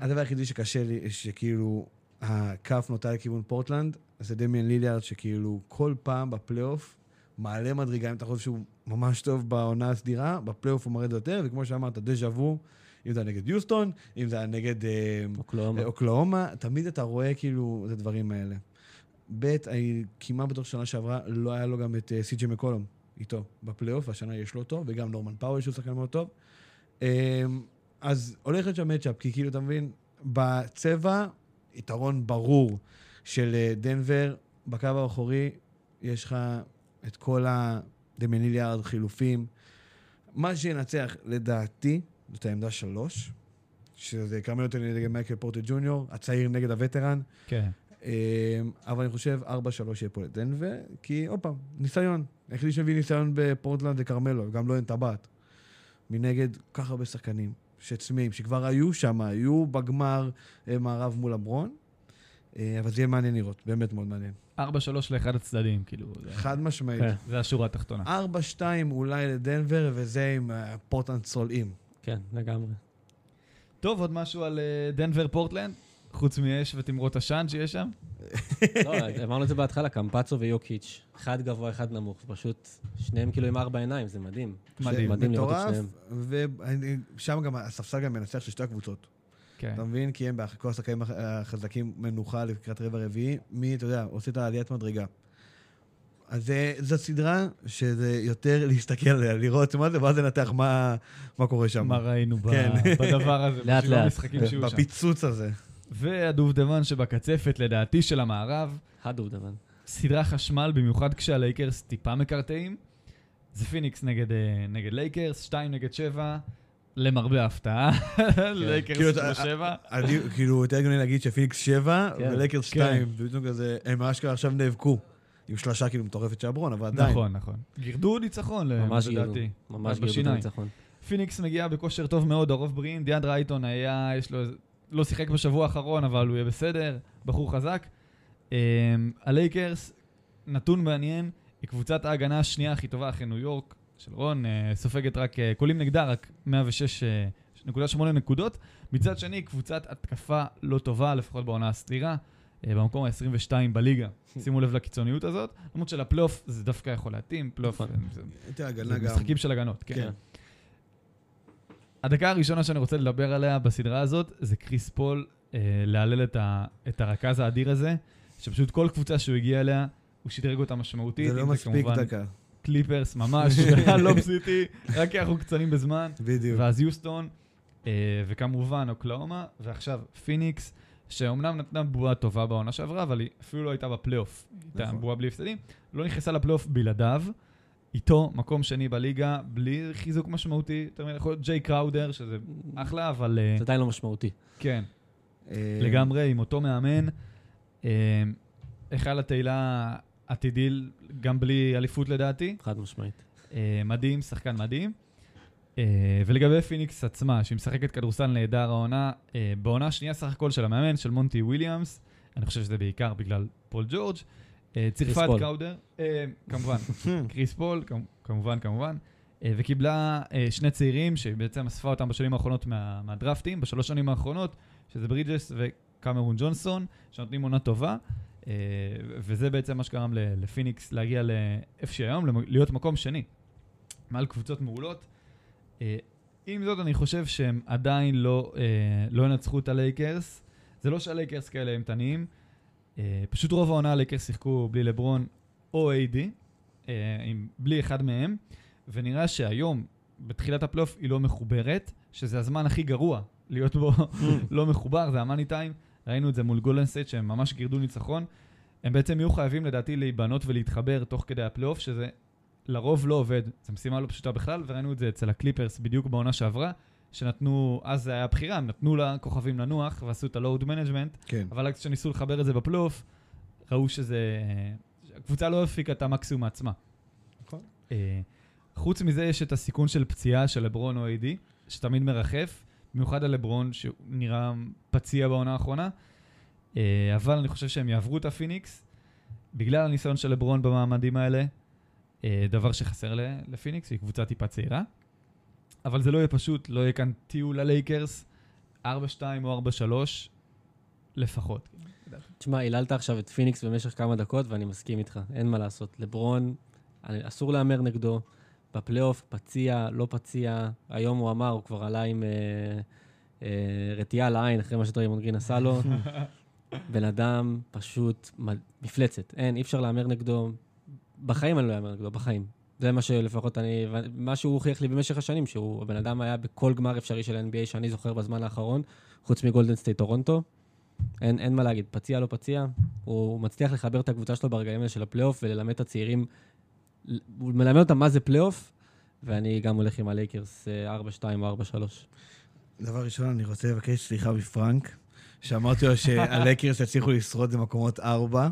הדבר היחידי שקשה לי, שכאילו, הכף נוטה לכיוון פורטלנד, זה דמיאן ליליארד, שכאילו כל פעם בפלייאוף מעלה מדרגה, אם אתה חושב שהוא ממש טוב בעונה הסדירה, בפלייאוף הוא מרד יותר, וכמו שאמרת, דז'ה וו, אם זה היה נגד יוסטון, אם זה היה נגד אה, אוקלאומה. אוקלאומה, תמיד אתה רואה כאילו את הדברים האלה. ב', אני כמעט בטוח שנה שעברה לא היה לו גם את אה, סי.ג'י מקולום איתו בפלייאוף, והשנה יש לו אותו, וגם נורמן פאוור שהוא שחקן מאוד טוב. אמ, אז הולך להיות שם מצ'אפ, כי כאילו, אתה מבין, בצבע, יתרון ברור של אה, דנבר, בקו האחורי, יש לך את כל הדמיניליארד חילופים. מה שינצח, לדעתי, זאת העמדה שלוש, שזה כרמל יותר נגד מייקל פורטר ג'וניור, הצעיר נגד הווטרן. כן. אמ, אבל אני חושב 4-3 יהיה פה לדנבר, כי עוד פעם, ניסיון. היחידי שהביא ניסיון בפורטלנד זה כרמלו, גם לא אין טבעת. מנגד, כל כך הרבה שחקנים שצמאים, שכבר היו שם, היו בגמר אה, מערב מול הברון, אה, אבל זה יהיה מעניין לראות, באמת מאוד מעניין. 4-3 לאחד הצדדים, כאילו. חד משמעית. כן. זה השורה התחתונה. 4-2 אולי לדנבר, וזה עם אה, פורטלנד צולעים. כן, לגמרי. טוב, עוד משהו על אה, דנבר פורטלנד? חוץ מאש ותמרות עשן שיש שם? לא, אמרנו את זה בהתחלה, קמפצו ויוקיץ'. אחד גבוה, אחד נמוך. פשוט שניהם כאילו עם ארבע עיניים, זה מדהים. מדהים. מדהים לראות את שניהם. ושם גם הספסל גם מנצח של שתי הקבוצות. כן. אתה מבין? כי הם כל השחקנים הח- החזקים מנוחה לקראת רבע רביעי. מי, אתה יודע, עושה את העליית מדרגה. אז זה- זו סדרה שזה יותר להסתכל עליה, לראות מה זה, ואז לנתח מה, מה קורה שם. מה ראינו ב- כן. בדבר הזה, לאט, בשביל לאט. המשחקים שהיו שם. בפיצוץ הזה. והדובדבן שבקצפת, לדעתי, של המערב, הדובדבן. סדרה חשמל, במיוחד כשהלייקרס טיפה מקרטעים. זה פיניקס נגד, אה, נגד לייקרס, 2 נגד 7, למרבה ההפתעה. לייקרס כאילו, כמו 7. אני, כאילו, יותר הגיוני להגיד שפיניקס 7 כן. ולייקרס כן. 2, בדיוק כזה, הם אשכרה עכשיו נאבקו. עם שלושה כאילו מטורפת של הברון, אבל עדיין. נכון, נכון. גירדו ניצחון, ממש גירדו. לדעתי. ממש גירדו. הניצחון. פיניקס מגיע בכושר טוב מאוד, הרוב בריאים. דיאנדרה אייטון היה, יש לו, לא שיחק בשבוע האחרון, אבל הוא יהיה בסדר, בחור חזק. אמ, הלייקרס, נתון מעניין, היא קבוצת ההגנה השנייה הכי טובה אחרי ניו יורק של רון, אה, סופגת רק, אה, קולעים נגדה רק 106.8 נקודות. מצד שני, קבוצת התקפה לא טובה, לפחות בעונה הסדירה, אה, במקום ה-22 בליגה. שימו לב לקיצוניות הזאת, למרות שלפלייאוף זה דווקא יכול להתאים, פלייאוף נכון. זה, הגנה זה. משחקים של הגנות, כן. כן. הדקה הראשונה שאני רוצה לדבר עליה בסדרה הזאת, זה קריס פול אה, להלל את, ה, את הרכז האדיר הזה, שפשוט כל קבוצה שהוא הגיע אליה, הוא שדרג אותה משמעותית. זה לא מספיק דקה. קליפרס ממש, Lob City, רק כי אנחנו קצרים בזמן. בדיוק. ואז יוסטון, אה, וכמובן אוקלאומה, ועכשיו פיניקס, שאומנם נתנה בועה טובה בעונה שעברה, אבל היא אפילו לא הייתה בפלייאוף. הייתה נכון. בועה בלי הפסדים. לא נכנסה לפלייאוף בלעדיו. איתו, מקום שני בליגה, בלי חיזוק משמעותי. יותר מדי יכול להיות ג'יי קראודר, שזה אחלה, אבל אה, זה עדיין לא משמעותי. כן, אה, לגמרי, עם אותו מאמן. אה, היכל התהילה עתידי, גם בלי אליפות לדעתי. חד משמעית. מדהים, שחקן מדהים. אה, ולגבי פיניקס עצמה, שהיא משחקת כדורסל נהדר העונה, אה, בעונה השנייה סך הכל של המאמן, של מונטי וויליאמס, אני חושב שזה בעיקר בגלל פול ג'ורג', אה, צירפה את אה, כמובן, קריס פול, כמ- כמובן, כמובן, וקיבלה שני צעירים שהיא בעצם אספה אותם בשנים האחרונות מה, מהדרפטים, בשלוש שנים האחרונות, שזה ברידג'ס וקמרון ג'ונסון, שנותנים עונה טובה, וזה בעצם מה שגרם לפיניקס להגיע לאיפה שהיא היום, למ- להיות מקום שני, מעל קבוצות מעולות. אה, עם זאת, אני חושב שהם עדיין לא, אה, לא ינצחו את הלייקרס. זה לא שהלייקרס כאלה אימתניים, אה, פשוט רוב העונה הלייקרס שיחקו בלי לברון או עם, בלי אחד מהם, ונראה שהיום, בתחילת הפלייאוף, היא לא מחוברת, שזה הזמן הכי גרוע להיות בו לא מחובר, זה המאני טיים. ראינו את זה מול גולדן סטייט, שהם ממש גירדו ניצחון. הם בעצם יהיו חייבים לדעתי להיבנות ולהתחבר תוך כדי הפלייאוף, שזה לרוב לא עובד. זו משימה לא פשוטה בכלל, וראינו את זה אצל הקליפרס בדיוק בעונה שעברה, שנתנו, אז זה היה בחירה, הם נתנו לכוכבים לנוח ועשו את ה-load management, כן. אבל רק כשניסו לחבר את זה בפלייאוף, ראו שזה... הקבוצה לא הפיקה את המקסימום מעצמה. נכון. אה, חוץ מזה, יש את הסיכון של פציעה של לברון או איי-די, שתמיד מרחף, במיוחד על לברון, שהוא נראה פציע בעונה האחרונה. אה, אבל אני חושב שהם יעברו את הפיניקס, בגלל הניסיון של לברון במעמדים האלה, דבר שחסר לפיניקס, היא קבוצה טיפה צעירה. אבל זה לא יהיה פשוט, לא יהיה כאן טיול ללייקרס, 4-2 או 4-3 לפחות. תשמע, היללת עכשיו את פיניקס במשך כמה דקות, ואני מסכים איתך, אין מה לעשות. לברון, אסור להמר נגדו. בפלייאוף, פציע, לא פציע. היום הוא אמר, הוא כבר עלה עם אה, אה, רתיעה לעין אחרי מה שדריימונד גרין עשה לו. בן אדם פשוט מפלצת. אין, אי אפשר להמר נגדו. בחיים אני לא אהמר נגדו, בחיים. זה מה שלפחות אני, מה שהוא הוכיח לי במשך השנים, שהוא, הבן אדם היה בכל גמר אפשרי של NBA שאני זוכר בזמן האחרון, חוץ מגולדן סטייט טורונטו. אין, אין מה להגיד, פציע לא פציע, הוא מצליח לחבר את הקבוצה שלו ברגעים האלה של הפלייאוף וללמד את הצעירים, הוא מלמד אותם מה זה פלייאוף, ואני גם הולך עם הלייקרס אה, 4-2 או 4-3. דבר ראשון, אני רוצה לבקש סליחה מפרנק, שאמרתי לו שהלייקרס יצליחו לשרוד במקומות ארבע,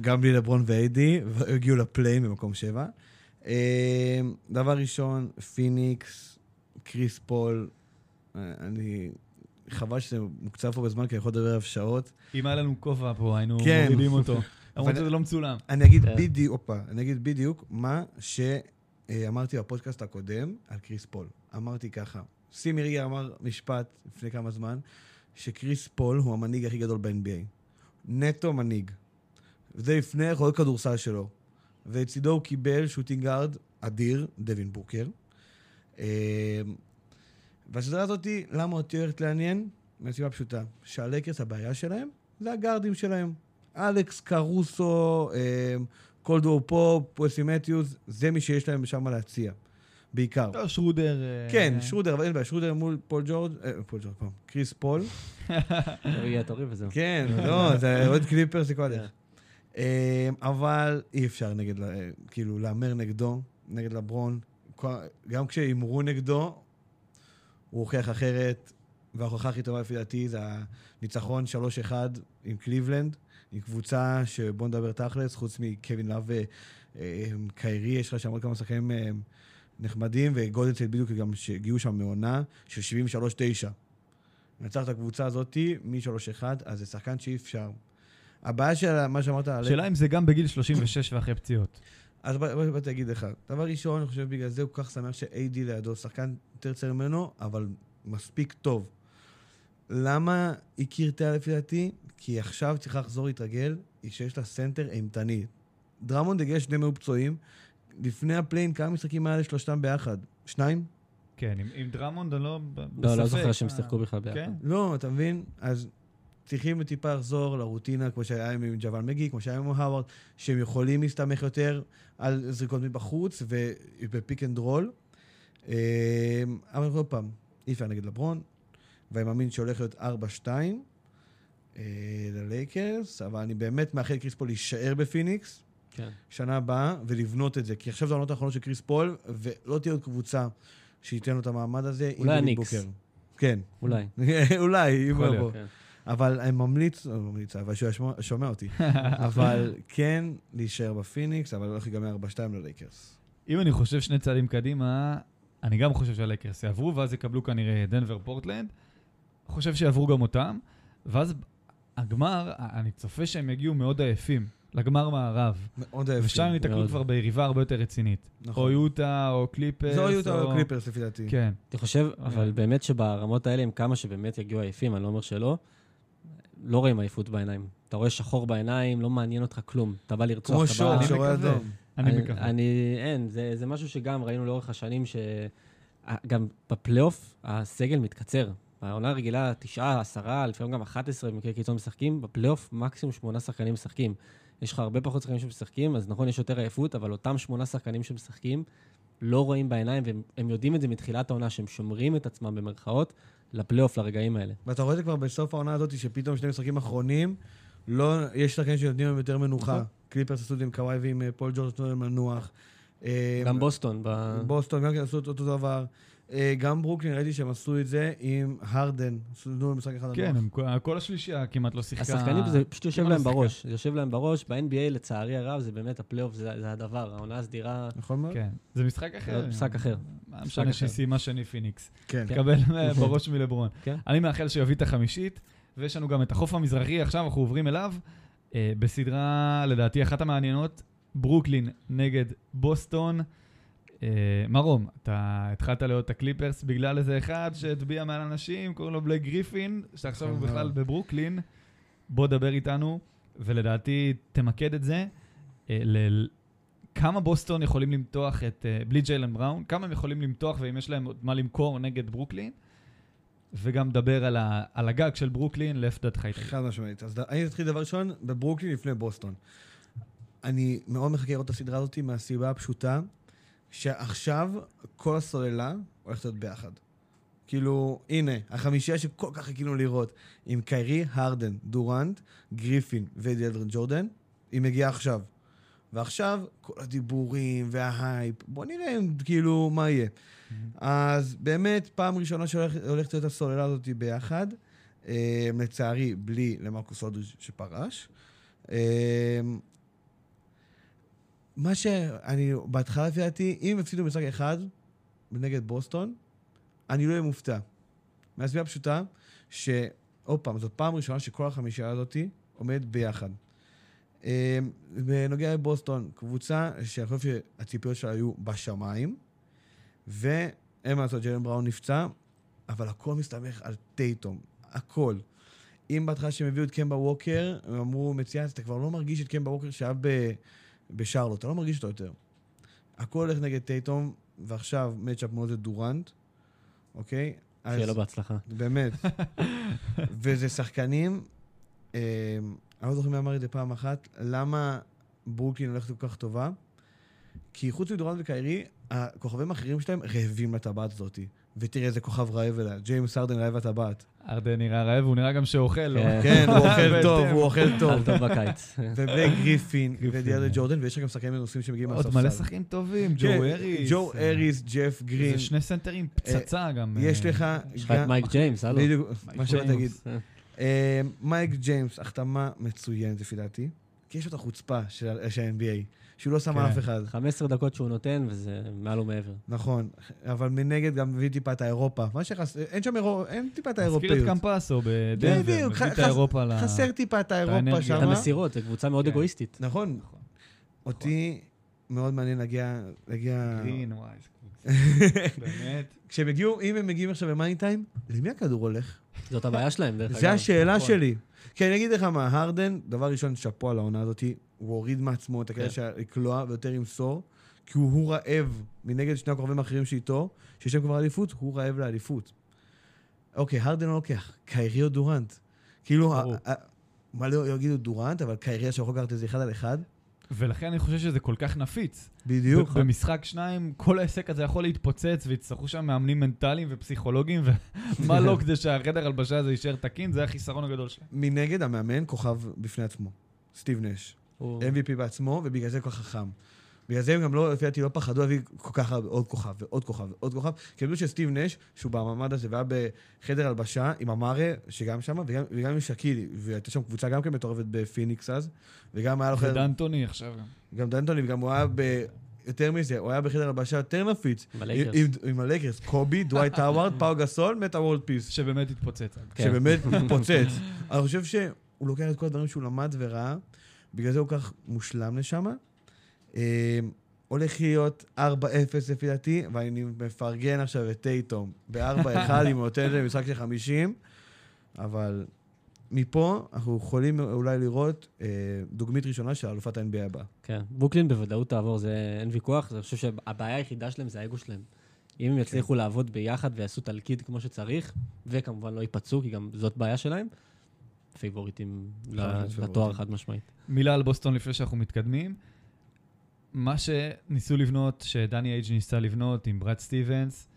גם בלי לברון ואיידי, והגיעו לפליי אין במקום שבע. אה, דבר ראשון, פיניקס, קריס פול, אה, אני... חבל שזה מוקצב פה בזמן, כי אני יכול לדבר עליו שעות. אם היה לנו כובע פה, היינו כן. מורידים אותו. למרות שזה לא מצולם. אני אגיד כן. בדיוק, הופה, אני אגיד בדיוק מה שאמרתי בפודקאסט הקודם על קריס פול. אמרתי ככה, שימי ריגר אמר משפט לפני כמה זמן, שקריס פול הוא המנהיג הכי גדול ב-NBA. נטו מנהיג. וזה לפני יכולות כדורסל שלו. ולצידו הוא קיבל shooting guard אדיר, דווין בוקר. אה, והסדרה הזאתי, למה אותי הולכת לעניין? מהסיבה פשוטה, שהלייקרס, הבעיה שלהם, זה הגארדים שלהם. אלכס, קרוסו, אה, קולדוול פופ, ווסלי מתיוס, זה מי שיש להם שם להציע. בעיקר. לא, שרודר... אה, כן, שרודר, אבל אין בעיה, שרודר מול פול ג'ורג', אה, פול ג'ורג', פעם, קריס פול. תורי וזהו. כן, לא, זה אוהד קליפרס, זה כל הדרך. אה, אבל אי אפשר נגד, אה, כאילו, להמר נגדו, נגד לברון. גם כשהימרו נגדו, הוא הוכיח אחרת, וההוכחה הכי טובה לפי דעתי זה הניצחון 3-1 עם קליבלנד, עם קבוצה שבוא נדבר תכלס, חוץ מקווין לאב וקיירי, יש לך שם עוד כמה שחקנים אה, נחמדים, וגולדנצייט בדיוק גם שהגיעו שם מעונה של 73-9. נצח את הקבוצה הזאתי מ-3-1, אז זה שחקן שאי אפשר. הבעיה של מה שאמרת. שאלה אם זה גם בגיל 36 ואחרי פציעות. אז בוא- בוא באתי להגיד לך. דבר ראשון, אני חושב בגלל זה הוא כל כך שמח ש-AD לידו, שחקן יותר צעיר ממנו, אבל מספיק טוב. למה היא קרתה לפי דעתי? כי עכשיו צריכה לחזור להתרגל, היא שיש לה סנטר אימתני. דראמונד הגיע שניהם היו פצועים. לפני הפליי אין, כמה משחקים היה לשלושתם ביחד? שניים? כן, עם- עם דראמונד אני לא... לא, לא בספק. זוכר שהם אה, שיחקו בכלל ביחד. כן? לא, אתה מבין? אז צריכים טיפה לחזור לרוטינה, כמו שהיה עם ג'אוול מגי, כמו שהיה עם האווארד, שהם יכולים להסתמך יותר על זריקות מבחוץ וב pick and roll. אה, אבל עוד פעם, אי אפשר נגד לברון, ואני מאמין שהולך להיות 4-2 אה, ללייקרס, אבל אני באמת מאחל לקריס פול להישאר בפיניקס כן. שנה הבאה ולבנות את זה, כי עכשיו זה העונות האחרונות של קריס פול, ולא תהיה עוד קבוצה שייתן לו את המעמד הזה. אולי הניקס. כן. אולי. אולי, אם הוא יבוא. כן. אבל אני ממליץ, לא ממליץ, אבל שהוא שומע אותי, אבל כן להישאר בפיניקס, אבל הולך להיגמר 4-2 ללייקרס. אם אני חושב שני צעדים קדימה, אני גם חושב שהלייקרס יעברו, ואז יקבלו כנראה דנבר פורטלנד. חושב שיעברו גם אותם, ואז הגמר, אני צופה שהם יגיעו מאוד עייפים לגמר מערב. מאוד אוהב. ושם הם ייתקלו. כבר ביריבה הרבה יותר רצינית. נכון. או יוטה, או קליפרס. זו יוטה או קליפרס לפי דעתי. כן. אני חושב, אבל כן. באמת שברמות האלה, עם כמה שבאמת יגיעו עייפים, אני לא אומר שלא, לא רואים עייפות בעיניים. אתה רואה שחור בעיניים, לא מעניין אותך כלום. אתה בא לרצוח, כמו אתה שור, בא... אני שור מקווה. אדום. אני מקווה. אני, אין, זה, זה משהו שגם ראינו לאורך השנים, שגם בפלייאוף הסגל מתקצר. בעונה הרגילה, תשעה, עשרה, לפעמים גם 11 במקרה קיצון משחקים, בפלייאוף מקסימום שמונה שחקנים משחקים. יש לך הרבה פחות שחקנים שמשחקים, אז נכון, יש יותר עייפות, אבל אותם שמונה שחקנים שמשחקים, לא רואים בעיניים, והם הם יודעים את זה מתחילת העונה, שהם שומרים את עצמם במרכאות לפלייאוף, לרגעים האלה. ואתה רואה את זה כבר בסוף העונה הזאת, שפתאום שני משחקים אחרונים, לא, יש שחקנים שנותנים להם יותר מנוחה. נכון. קליפרס עשו את זה עם קוואי ועם אה, פול ג'ורג' נתנו להם לנוח. אה, גם בוסטון. ב- בוסטון גם כן עשו אותו דבר. אה, גם ברוקלין, ראיתי שהם עשו את זה עם הרדן. עשו במשחק אחד. כן. הם כל- השלישייה כמעט לא שיחקה. השחקנים, זה פשוט יושב להם לא בראש. זה יושב להם בראש. ב-NBA, לצערי הרב, זה באמת הפלייאוף, זה זה הדבר. העונה הסדירה, נכון מאוד? כן, זה משחק אחר. זה משחק אחר. משנה אחר. שהיא סיימה שני פיניקס. כן. כן. תקבל אה, בראש מלברון. כן. אני מאחל שיביא את החמישית, ויש לנו גם את החוף המזרחי, עכשיו אנחנו עוברים אליו, אה, בסדרה, לדעתי, אחת המעניינות, ברוקלין נגד בוסטון. אה, מרום, אתה התחלת לראות את הקליפרס בגלל איזה אחד שהטביע מעל אנשים, קוראים לו בלייק גריפין, שעכשיו הוא נכון בכלל. בברוקלין. בוא דבר איתנו, ולדעתי תמקד את זה. אה, ל- כמה בוסטון יכולים למתוח את, אה, בלי ג'יילן בראון, כמה הם יכולים למתוח ואם יש להם עוד מה למכור נגד ברוקלין, וגם דבר על, ה, על הגג של ברוקלין, לאיפה דעתך איתה. חד משמעית. אז אני אתחיל דבר ראשון בברוקלין לפני בוסטון. אני מאוד מחכה לראות את הסדרה הזאת מהסיבה הפשוטה, שעכשיו כל הסוללה הולכת להיות ביחד. כאילו, הנה, החמישייה שכל כך חיכינו לראות, עם קיירי, הרדן, דורנט, גריפין ודיאלדרן ג'ורדן, היא מגיעה עכשיו. ועכשיו, כל הדיבורים וההייפ, בוא נראה אם, כאילו מה יהיה. אז באמת, פעם ראשונה שהולכת להיות הסוללה הזאת ביחד. אה, לצערי, בלי למרקוס אודריג' שפרש. אה, מה שאני, בהתחלה לפי דעתי, אם הפסידו משחק אחד נגד בוסטון, אני לא אהיה מופתע. מהסיבה הפשוטה, שעוד פעם, זאת פעם ראשונה שכל החמישייה הזאת עומדת ביחד. אה, בנוגע לבוסטון, קבוצה שאני חושב שהציפיות שלה היו בשמיים, ואין מה לעשות, ג'לן בראון נפצע, אבל הכל מסתמך על טייטום. הכל. אם בהתחלה שהם הביאו את קמבה ווקר, הם אמרו, מצוין, אז אתה כבר לא מרגיש את קמבה ווקר שהיה ב- בשרלוט, אתה לא מרגיש אותו יותר. הכל הולך נגד טייטום, ועכשיו matchup מאוד לדורנט, אוקיי? שיהיה לו בהצלחה. באמת. וזה שחקנים, אה, אני לא זוכר מי אמר את זה פעם אחת, למה ברוקלין הולכת כל כך טובה? כי חוץ מדורנט וקיירי, הכוכבים האחרים שלהם רעבים לטבעת הזאת. ותראה איזה כוכב רעב אליה, ג'יימס הארדן רעב לטבעת. הארדן נראה רעב, הוא נראה גם שאוכל, לא? כן. כן, הוא אוכל. טוב, הוא אוכל טוב. טוב בקיץ. ובלייק גריפין גריפין, ודיאנדרה כן. ג'ורדן, ויש לך גם שחקנים מנוסים שמגיעים עוד מהספסל. מלא שחקנים טובים, ג'ו כן, האריס. ג'ו אה, האריס, ג'ף גרין. זה שני סנטרים פצצה גם. יש אה, לך יש לך את מייק ג'יימס, הלו. בדיוק, מה שבאתי ג'יימס. להגיד. אה, מייק ג'יימס, החתמה מצוינת לפי דעתי. כי יש לו את החוצפה של של ה-NBA, שהוא לא שם כן. על אף אחד. 15 דקות שהוא נותן, וזה מעל ומעבר. נכון, אבל מנגד גם מביא טיפה את האירופה. מה שחסר, אין שם אירו... אין טיפה את מזכיר את. קמפאצו בדנבר, מביא את האירופה ל... חסר טיפה את האירופה. שם. את המסירות, זו קבוצה מאוד כן. אגואיסטית. נכון. נכון. אותי מאוד מעניין להגיע... להגיע... גרין, וואי, קבוצה. באמת. כשהם הגיעו, אם הם מגיעים עכשיו במאני טיים, למי הכדור הולך? זאת הבעיה שלהם, דרך אגב. זו השאלה נכון. שלי. כי אני אגיד לך מה, הרדן, דבר ראשון, שאפו על העונה הזאת, הוא הוריד מעצמו את הקטע כן. של לקלוע ויותר למסור, כי הוא, הוא רעב מנגד שני הקרובים האחרים שאיתו, שיש להם כבר אליפות, הוא רעב לאליפות. אוקיי, הרדן לא לוקח, קיירי או דורנט. כאילו, מה לא יגידו דורנט, אבל קיירי שיכול לקחת איזה אחד על אחד, ולכן אני חושב שזה כל כך נפיץ. בדיוק. במשחק שניים, כל העסק הזה יכול להתפוצץ, ויצטרכו שם מאמנים מנטליים ופסיכולוגיים, ומה לא, כדי שהחדר הלבשה הזה יישאר תקין, זה החיסרון הגדול שלהם. מנגד, המאמן כוכב בפני עצמו, סטיב נש. הוא- MVP בעצמו, ובגלל זה כל כך חכם. בגלל זה הם גם לא, לפי דעתי, לא פחדו להביא כל כך הרבה, עוד כוכב, ועוד כוכב, ועוד כוכב. כי הם ידעו שסטיב נש, שהוא במעמד הזה, והיה בחדר הלבשה עם אמרה, שגם שם, וגם, וגם עם שקילי, והייתה שם קבוצה גם כן מטורפת בפיניקס אז, וגם היה לו חדר, ודנטוני עכשיו גם. גם דנטוני, וגם הוא היה ב... יותר מזה, הוא היה בחדר הלבשה יותר נפיץ. עם, עם, עם הלייקרס, קובי, דווייט האווארד, פאו גסול, מטא וורלד פיס. שבאמת התפוצץ. כן. שבאמת מתפוצץ. אני חושב שהוא לוקח את כל הדברים שהוא למד וראה, בגלל זה הוא כך מושלם לשם. אה, הולך להיות 4-0 לפי דעתי, ואני מפרגן עכשיו את טייטום ב-4-1, אם הוא נותן את זה במשחק של 50, אבל מפה אנחנו יכולים אולי לראות אה, דוגמית ראשונה של אלופת ה-NBA הבאה. כן, ברוקלין בוודאות תעבור, זה אין ויכוח. אני חושב שהבעיה היחידה שלהם זה האגו שלהם. אם הם יצליחו לעבוד ביחד ויעשו תלכיד כמו שצריך, וכמובן לא ייפצעו, כי גם זאת בעיה שלהם, פייבוריטים. לתואר חד משמעית. מילה על בוסטון לפני שאנחנו מתקדמים. מה שניסו לבנות, שדני אייג' ניסה לבנות עם ברד סטיבנס,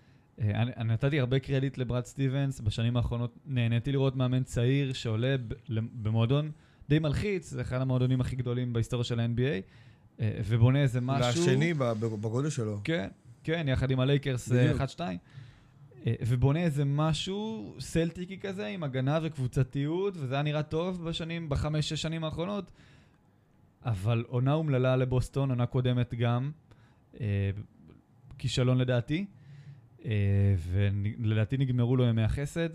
אה, אני, אני נתתי הרבה קרדיט לברד סטיבנס, בשנים האחרונות נהניתי לראות מאמן צעיר שעולה במועדון די מלחיץ, זה אחד המועדונים הכי גדולים בהיסטוריה של ה-NBA, אה, ובונה איזה משהו... ב- בגודל שלו. כן, כן, יחד עם הלייקרס אה, בדיוק. 1-2. אה, ובונה איזה משהו סלטיקי כזה, עם הגנה וקבוצתיות, וזה היה נראה טוב בשנים, בחמש-שש שנים האחרונות. אבל עונה אומללה לבוסטון, עונה קודמת גם. אה, כישלון לדעתי. אה, ולדעתי נגמרו לו ימי החסד.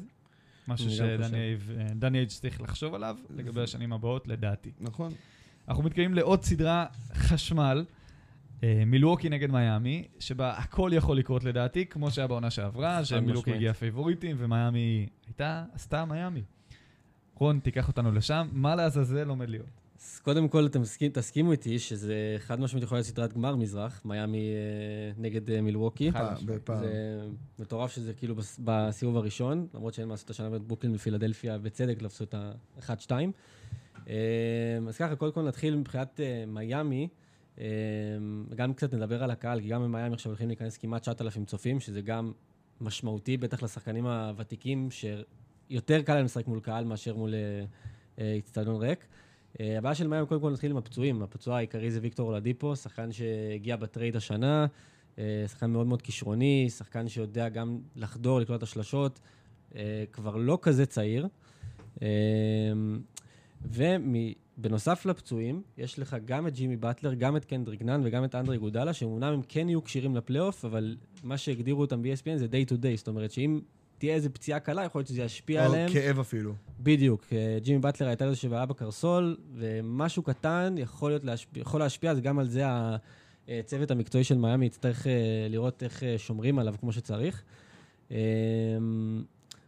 משהו. שדני אה, דני אייג' צריך לחשוב עליו לגבי השנים הבאות, לדעתי. נכון. אנחנו מתקיימים לעוד סדרה חשמל, אה, מילווקי נגד מיאמי, שבה הכל יכול לקרות לדעתי, כמו שהיה בעונה שעברה, שמילווקי. הגיעה פייבוריטים ומיאמי הייתה, עשתה מיאמי. רון, תיקח אותנו לשם, מה לעזאזל עומד להיות? אז קודם כל, אתם מסכים- תסכימו איתי שזה חד משמעית יכול להיות סדרת גמר מזרח, מיאמי אה, נגד אה, מילווקי. בפעם. זה מטורף שזה כאילו בס- בסיבוב הראשון, למרות שאין מה לעשות השנה באמת ברוקלין ופילדלפיה, בצדק לבסו את ה-1-2. אז ככה, קודם כל נתחיל מבחינת אה, מיאמי, אה, גם קצת נדבר על הקהל, כי גם במיאמי עכשיו הולכים להיכנס כמעט 9,000 צופים, שזה גם משמעותי, בטח לשחקנים הוותיקים, שיותר קל להם לשחק מול קהל מאשר מול אה, אה, איצטדיון ריק. אה, הבעיה של מיאמי, קודם כל נתחיל עם הפצועים. הפצוע העיקרי זה ויקטור אולדיפו, שחקן שהגיע ב trade השנה, שחקן מאוד מאוד כישרוני, שחקן שיודע גם לחדור, לקלוע את השלשות, כבר לא כזה צעיר. אה, ובנוסף לפצועים, יש לך גם את ג'ימי באטלר, גם את קנדריק נאן וגם את אנדרה איגודלה, שאומנם הם כן יהיו כשירים לפלייאוף, אבל מה שהגדירו אותם ב-ESPN זה day to day, זאת אומרת שאם תהיה איזה פציעה קלה, יכול להיות שזה ישפיע או עליהם. כאב אפילו. בדיוק, אה, ג'ימי באטלר הייתה איזושהי בעיה בקרסול, ומשהו קטן יכול, להיות להשפיע, יכול להשפיע, אז גם על זה הצוות המקצועי של מיאמי יצטרך אה, לראות איך אה, שומרים עליו כמו שצריך. אה,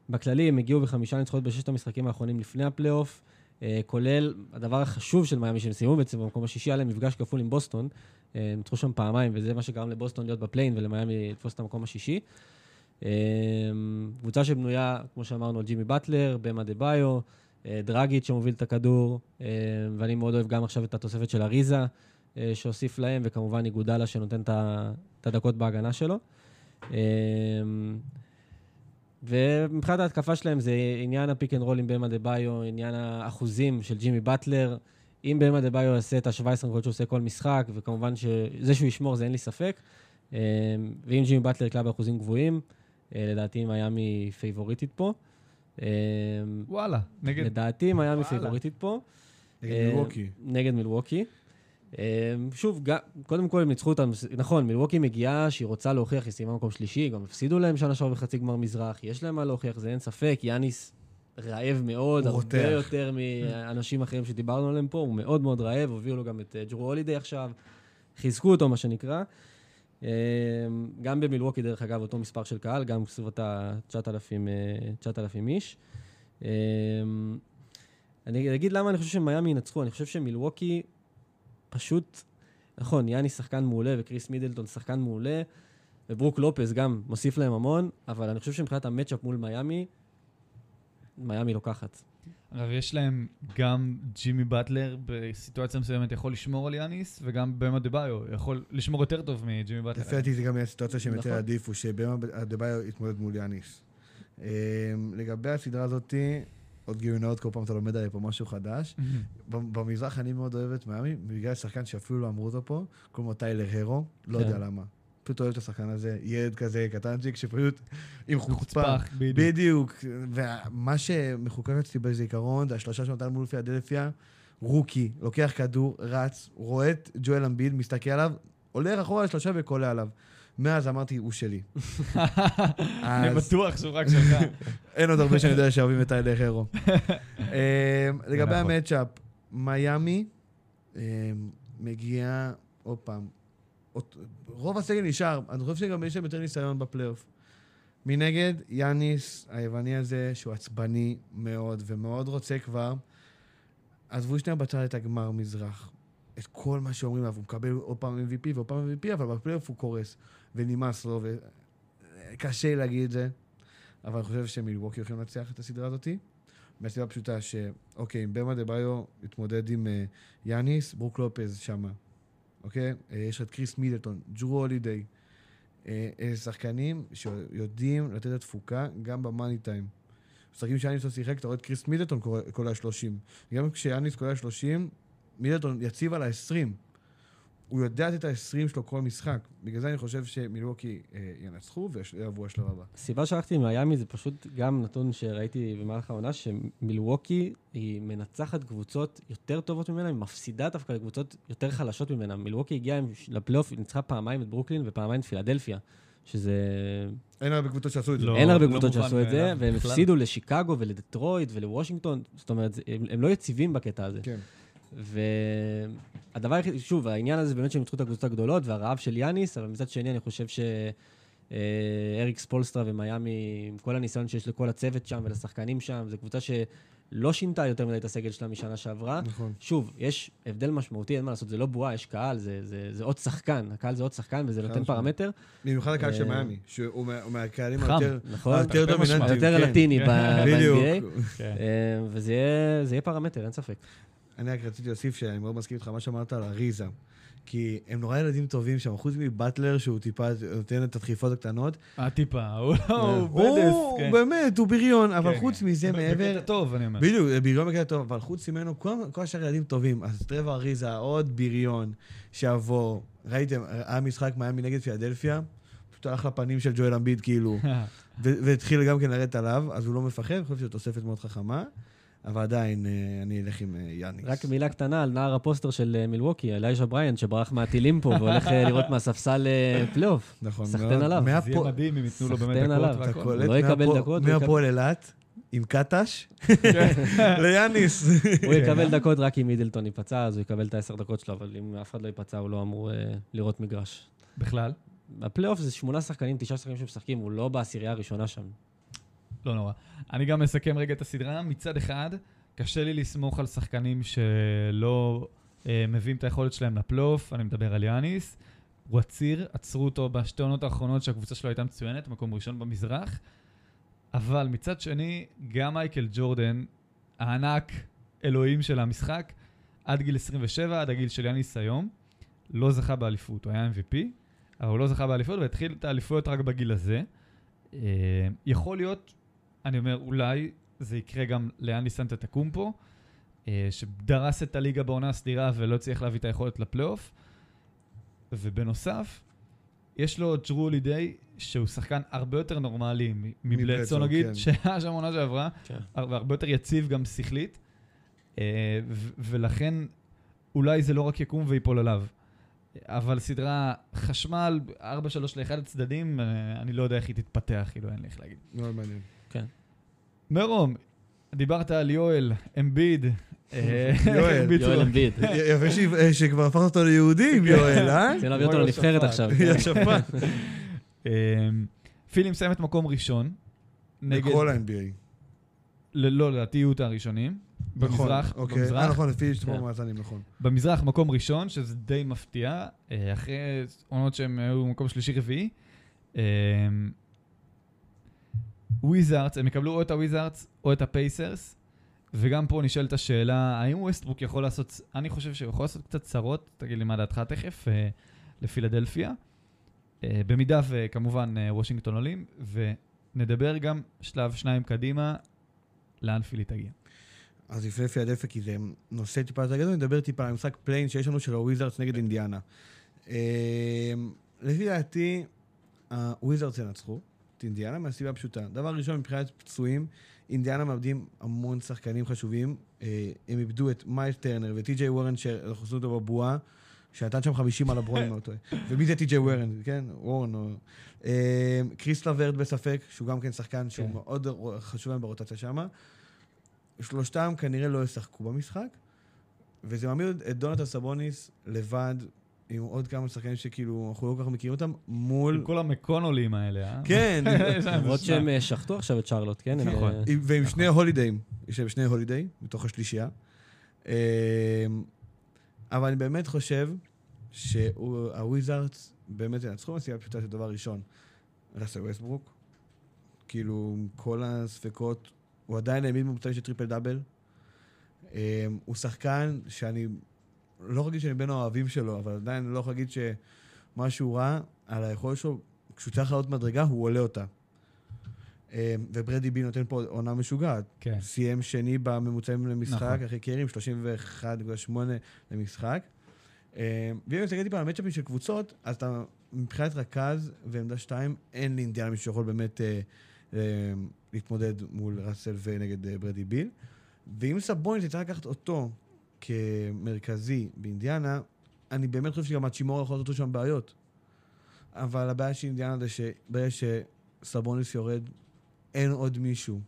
בכללי, הם הגיעו בחמישה ניצחונות בששת המשחקים האחרונים לפני הפלייאוף, אה, כולל הדבר החשוב של מיאמי, שהם סיימו בעצם במקום השישי, היה להם מפגש כפול עם בוסטון. אה, הם ניצחו שם פעמיים, וזה מה שגרם לבוסטון להיות ב play-in ולמיאמי לתפוס את המקום השישי. אה, קבוצה שבנויה, כמו שאמרנו, ג'ימי באטלר, באם אדבאיו, אה, דרגיץ' שמוביל את הכדור, אה, ואני מאוד אוהב גם עכשיו את התוספת של אריזה אה, שהוסיף להם, וכמובן איגודלה שנותן את הדקות בהגנה שלו. ומבחינת ההתקפה שלהם זה עניין ה pick and roll עם באם אדבאיו, עניין האחוזים של ג'ימי באטלר. אם באם אדבאיו יעשה את ה-17 נקודות שהוא עושה כל משחק, וכמובן שזה שהוא ישמור זה אין לי ספק. אה, ואם ג'ימי באטלר יקלע באחוזים גבוהים, אה, לדעתי מיאמי פייבוריטית פה. אה, וואלה, נגד... לדעתי מיאמי וואלה. פייבוריטית פה. נגד מילווקי. נגד מילווקי. אה, שוב, קודם כל הם ניצחו אותם, נכון, מילווקי מגיעה שהיא רוצה להוכיח, היא סיימה מקום שלישי, גם הפסידו להם שנה שעברה בחצי גמר מזרח, יש להם מה להוכיח, זה אין ספק, יאניס רעב מאוד, הרבה רותח. יותר מאנשים אחרים שדיברנו עליהם פה, הוא מאוד מאוד רעב, הביאו לו גם את אה, ג'רו הולידיי עכשיו, חיזקו אותו, מה שנקרא. אה, גם במילווקי, דרך אגב, אותו מספר של קהל, גם בסביבות ה-9,000 איש. אה, אני אגיד למה אני חושב שמיאמי ינצחו, אני חושב שמילווקי פשוט, נכון, יאני שחקן מעולה וקריס מידלטון שחקן מעולה, וברוק לופז גם מוסיף להם המון, אבל אני חושב שמבחינת המצ'אפ מול מיאמי, מיאמי לוקחת. אגב, יש להם גם ג'ימי באטלר בסיטואציה מסוימת יכול לשמור על יאניס, וגם במה דה ביו יכול לשמור יותר טוב מג'ימי באטלר. לפי דעתי זה גם יהיה סיטואציה שהם יותר נכון. יעדיפו, שבמה אדבאיו יתמודד מול יאניס. אמ, לגבי הסדרה הזאתי, עוד גילוי נאות, כל פעם אתה לומד עליה פה משהו חדש. במזרח אני מאוד אוהב את מיאמי, בגלל שחקן שאפילו לא אמרו אותו פה, קוראים לו טיילר הרו, לא כן. יודע למה. פשוט אוהב את השחקן הזה, ילד כזה קטנצ'יק שפשוט עם חוצפה. בדיוק. ומה שמחוקק אצלי בזיכרון, זה השלושה שנתן מול פילדלפיה, רוקי, לוקח כדור, רץ, רואה את ג'ואל אמביד, מסתכל עליו, עולה אחורה לשלושה וקולע עליו. מאז אמרתי, הוא שלי. אני בטוח שהוא רק שלך. אין עוד הרבה שאני יודע שאוהבים את טיילר הרו. אמ, לגבי נכון. המצ'אפ, מיאמי אמ, מגיע, עוד פעם, רוב הסגל נשאר, אני חושב שגם יש להם יותר ניסיון בפלייאוף. מנגד, יאניס היווני הזה, שהוא עצבני מאוד ומאוד רוצה כבר, עזבו שנייה בצד את הגמר מזרח. את כל מה שאומרים עליו, הוא מקבל עוד פעם MVP ועוד פעם MVP, אבל בפלייאוף הוא קורס, ונמאס לו, וקשה להגיד את זה. אבל אני חושב שמילווקי הולכים לנצח את הסדרה הזאתי. מהסיבה הפשוטה שאוקיי, אם באם אדבאיו יתמודד עם אה, יאניס, ברוק לופז שמה. אוקיי? אה, יש את קריס מידלטון, ג'רו הולידיי. אה, אה, שחקנים שיודעים לתת את התפוקה גם במאני טיים. משחקים שיאניס לא שיחק, אתה רואה את קריס מידלטון קולע 30. גם כשיאניס קולע 30, מידלטון יציב על ה-20. הוא יודע את ה-20 שלו כל משחק. בגלל זה אני חושב שמילווקי אה, ינצחו ויעברו לשלב הבא. הסיבה שהלכתי עם מיאמי זה פשוט גם נתון שראיתי במהלך העונה, שמילווקי היא מנצחת קבוצות יותר טובות ממנה, היא מפסידה דווקא לקבוצות יותר חלשות ממנה. מילווקי הגיעה לפלייאוף, היא ניצחה פעמיים את ברוקלין ופעמיים את פילדלפיה, שזה... אין הרבה קבוצות שעשו את זה. לא. אין הרבה לא קבוצות מובן שעשו את זה, והם. הפסידו לשיקגו ולדטרויט ולוושינגטון, זאת אומרת, זה- הם, הם לא יציבים בקטע הזה. כן. והדבר היחיד, שוב, העניין הזה באמת שהם ניצחו את הקבוצות הגדולות והרעב של יאניס, אבל מצד שני אני חושב שאריק ספולסטרה ומיאמי, עם כל הניסיון שיש לכל הצוות שם ולשחקנים שם, זו קבוצה שלא שינתה יותר מדי את הסגל שלה משנה שעברה. נכון. שוב, יש הבדל משמעותי, אין מה לעשות, זה לא בועה, יש קהל, זה, זה, זה עוד שחקן, הקהל זה עוד שחקן וזה נותן משמעית. פרמטר. במיוחד הקהל של אה, מיאמי, שהוא מה- הוא מהקהלים. היותר נכון? דומיננטיים. יותר. לטיני. ב-NBA. אה, וזה זה יהיה פרמטר, אין ספק. אני רק רציתי להוסיף שאני מאוד מסכים איתך מה שאמרת על אריזה. כי הם נורא ילדים טובים שם, חוץ מבטלר שהוא טיפה נותן את הדחיפות הקטנות. אה, טיפה, הוא לא, הוא הוא בדס, כן. באמת, הוא בריון, אבל כן, חוץ כן. מזה בקטע מעבר... טוב, אני אומר. בדיוק, בריון בקטע טוב, אבל חוץ ממנו, כל השאר ילדים טובים. אז טרווה אריזה, עוד בריון שיבוא. ראיתם, היה משחק מיאמי נגד פילדלפיה, פשוט הלך לפנים של ג'ואל אמביד כאילו, והתחיל גם כן לרדת עליו, אז הוא לא מפחד, אני חושב שזו תוספת מאוד חכמה, אבל עדיין אה, אני אלך עם אה, יאניס. רק מילה קטנה על נער הפוסטר של אה, מילווקי, אלייז'ה בריאנט, שברח מהטילים פה והולך לראות מהספסל פלייאוף. נכון, סחטיין. עליו. זה יהיה מדהים אם ייתנו לו באמת סחטיין דקות לא יקבל דקות, מהפועל אילת, עם קטש, ליאניס. הוא יקבל דקות רק אם מידלטון ייפצע, אז הוא יקבל את העשר דקות שלו, אבל אם אף אחד לא ייפצע, הוא לא אמור לראות מגרש. בכלל, הפלייאוף זה שמונה שחקנים, תשעה שחקנים שמשחקים, הוא לא בעשירייה הראשונה שם. לא נורא. אני גם מסכם רגע את הסדרה. מצד אחד, קשה לי לסמוך על שחקנים שלא אה, מביאים את היכולת שלהם לפלייאוף, אני מדבר על יאניס. הוא עציר, עצרו אותו בשתי עונות האחרונות שהקבוצה שלו הייתה מצוינת, מקום ראשון במזרח. אבל מצד שני, גם מייקל ג'ורדן, הענק, אלוהים של המשחק, עד גיל 27, עד הגיל של יאניס היום, לא זכה באליפות. הוא היה MVP, אבל הוא לא זכה באליפות, והתחיל את האליפויות רק בגיל הזה. אה, יכול להיות, אני אומר, אולי זה יקרה גם לאני סנטה טקומפו, אה, שדרס את הליגה בעונה הסדירה ולא הצליח להביא את היכולת לפלייאוף. ובנוסף, יש לו את ג'רו הולידיי, שהוא שחקן הרבה יותר נורמלי מבלדסון נגיד, כן. שהיה שם עונה שעברה, כן. והרבה יותר יציב גם שכלית, אה, ולכן אולי זה לא רק יקום ויפול עליו. אבל סדרה חשמל, 4-3 לאחד הצדדים, אה, אני לא יודע איך היא תתפתח, כאילו, אין לי איך להגיד. מאוד מעניין. מרום, דיברת על יואל, אמביד. אה, יואל. יואל אמביד. יפה אה, שכבר הפכת אותו ליהודי עם יואל, אה? רוצים להביא אותו לנבחרת. עכשיו. יא שפן. אה, פילי מסיימת מקום ראשון. בכל ה-NBA. לא, לדעתי יהיו את הראשונים. במזרח, נכון, אוקיי. אה, במזרח, נכון, לפי שתמור כן. מאזנים, נכון. במזרח מקום ראשון, שזה די מפתיע, אה, אחרי עונות שהם היו מקום שלישי-רביעי. וויזארדס, הם יקבלו או את הוויזארדס או את הפייסרס, וגם פה נשאלת השאלה, האם ווסטברוק יכול לעשות, אני חושב שהוא יכול לעשות קצת צרות, תגיד לי מה דעתך תכף, אה, לפילדלפיה. אה, במידה וכמובן אה, וושינגטון עולים, ונדבר גם שלב שניים קדימה, לאן פילי תגיע. אז לפני פילדלפיה, כי זה נושא טיפה יותר גדול, נדבר טיפה על המשחק play-in שיש לנו של הוויזארדס נגד אינדיאנה. לפי דעתי, הוויזארדס ינצחו את אינדיאנה מהסיבה הפשוטה. דבר ראשון, מבחינת פצועים, אינדיאנה מאבדים המון שחקנים חשובים. אה, הם איבדו את מיילס טרנר וטי.ג'יי וורן, שאנחנו עושים אותו בבועה, שנתן שם 50 על הברון, אם אני לא טועה. ומי זה טי.ג'יי וורן, כן? וורן או... אה, קריס לוורט בספק, שהוא גם כן שחקן שהוא כן. מאוד חשוב להם ברוטציה שמה. שלושתם כנראה לא ישחקו במשחק, וזה מעמיד את דונטה סבוניס לבד, עם עוד כמה שחקנים שכאילו, אנחנו לא כל כך מכירים אותם, מול... עם כל המקונולים האלה, אה? כן, למרות. שהם אה, שחטו עכשיו את שרלוט, כן? נכון. אה, עם- ועם שני הולידאים, יש להם שני הולידיי, מתוך השלישייה. אמ, אבל אני באמת חושב שהוויזארדס באמת ינצחו מסיבה פשוטה של דבר ראשון. ראסל ווסטברוק, כאילו, עם כל הספקות, הוא עדיין העמיד ממוצעים של triple double. אמ, הוא שחקן שאני לא יכול להגיד שאני בין האוהבים שלו, אבל עדיין לא יכול להגיד שמה שהוא ראה על היכולת שלו, כשהוא צריך לעלות מדרגה, הוא עולה אותה. אמ, וברדי בי נותן פה עונה משוגעת. כן. סיים שני בממוצעים למשחק, נכון. אחרי קרים, 31.8 למשחק. אה, ואם מסתכל טיפה על המצ'אפים של קבוצות, אז אתה, מבחינת רכז ועמדה שתיים, אין לאינדיאנה מישהו שיכול באמת אה, אה, להתמודד מול ראסל ונגד אה, ברדי ביל. ואם סבוניס יצטרך לקחת אותו כמרכזי באינדיאנה, אני באמת חושב שגם הצ'ימור יכול לעשות שם בעיות. אבל הבעיה של אינדיאנה זה שברגע שסבוניס יורד, אין עוד מישהו.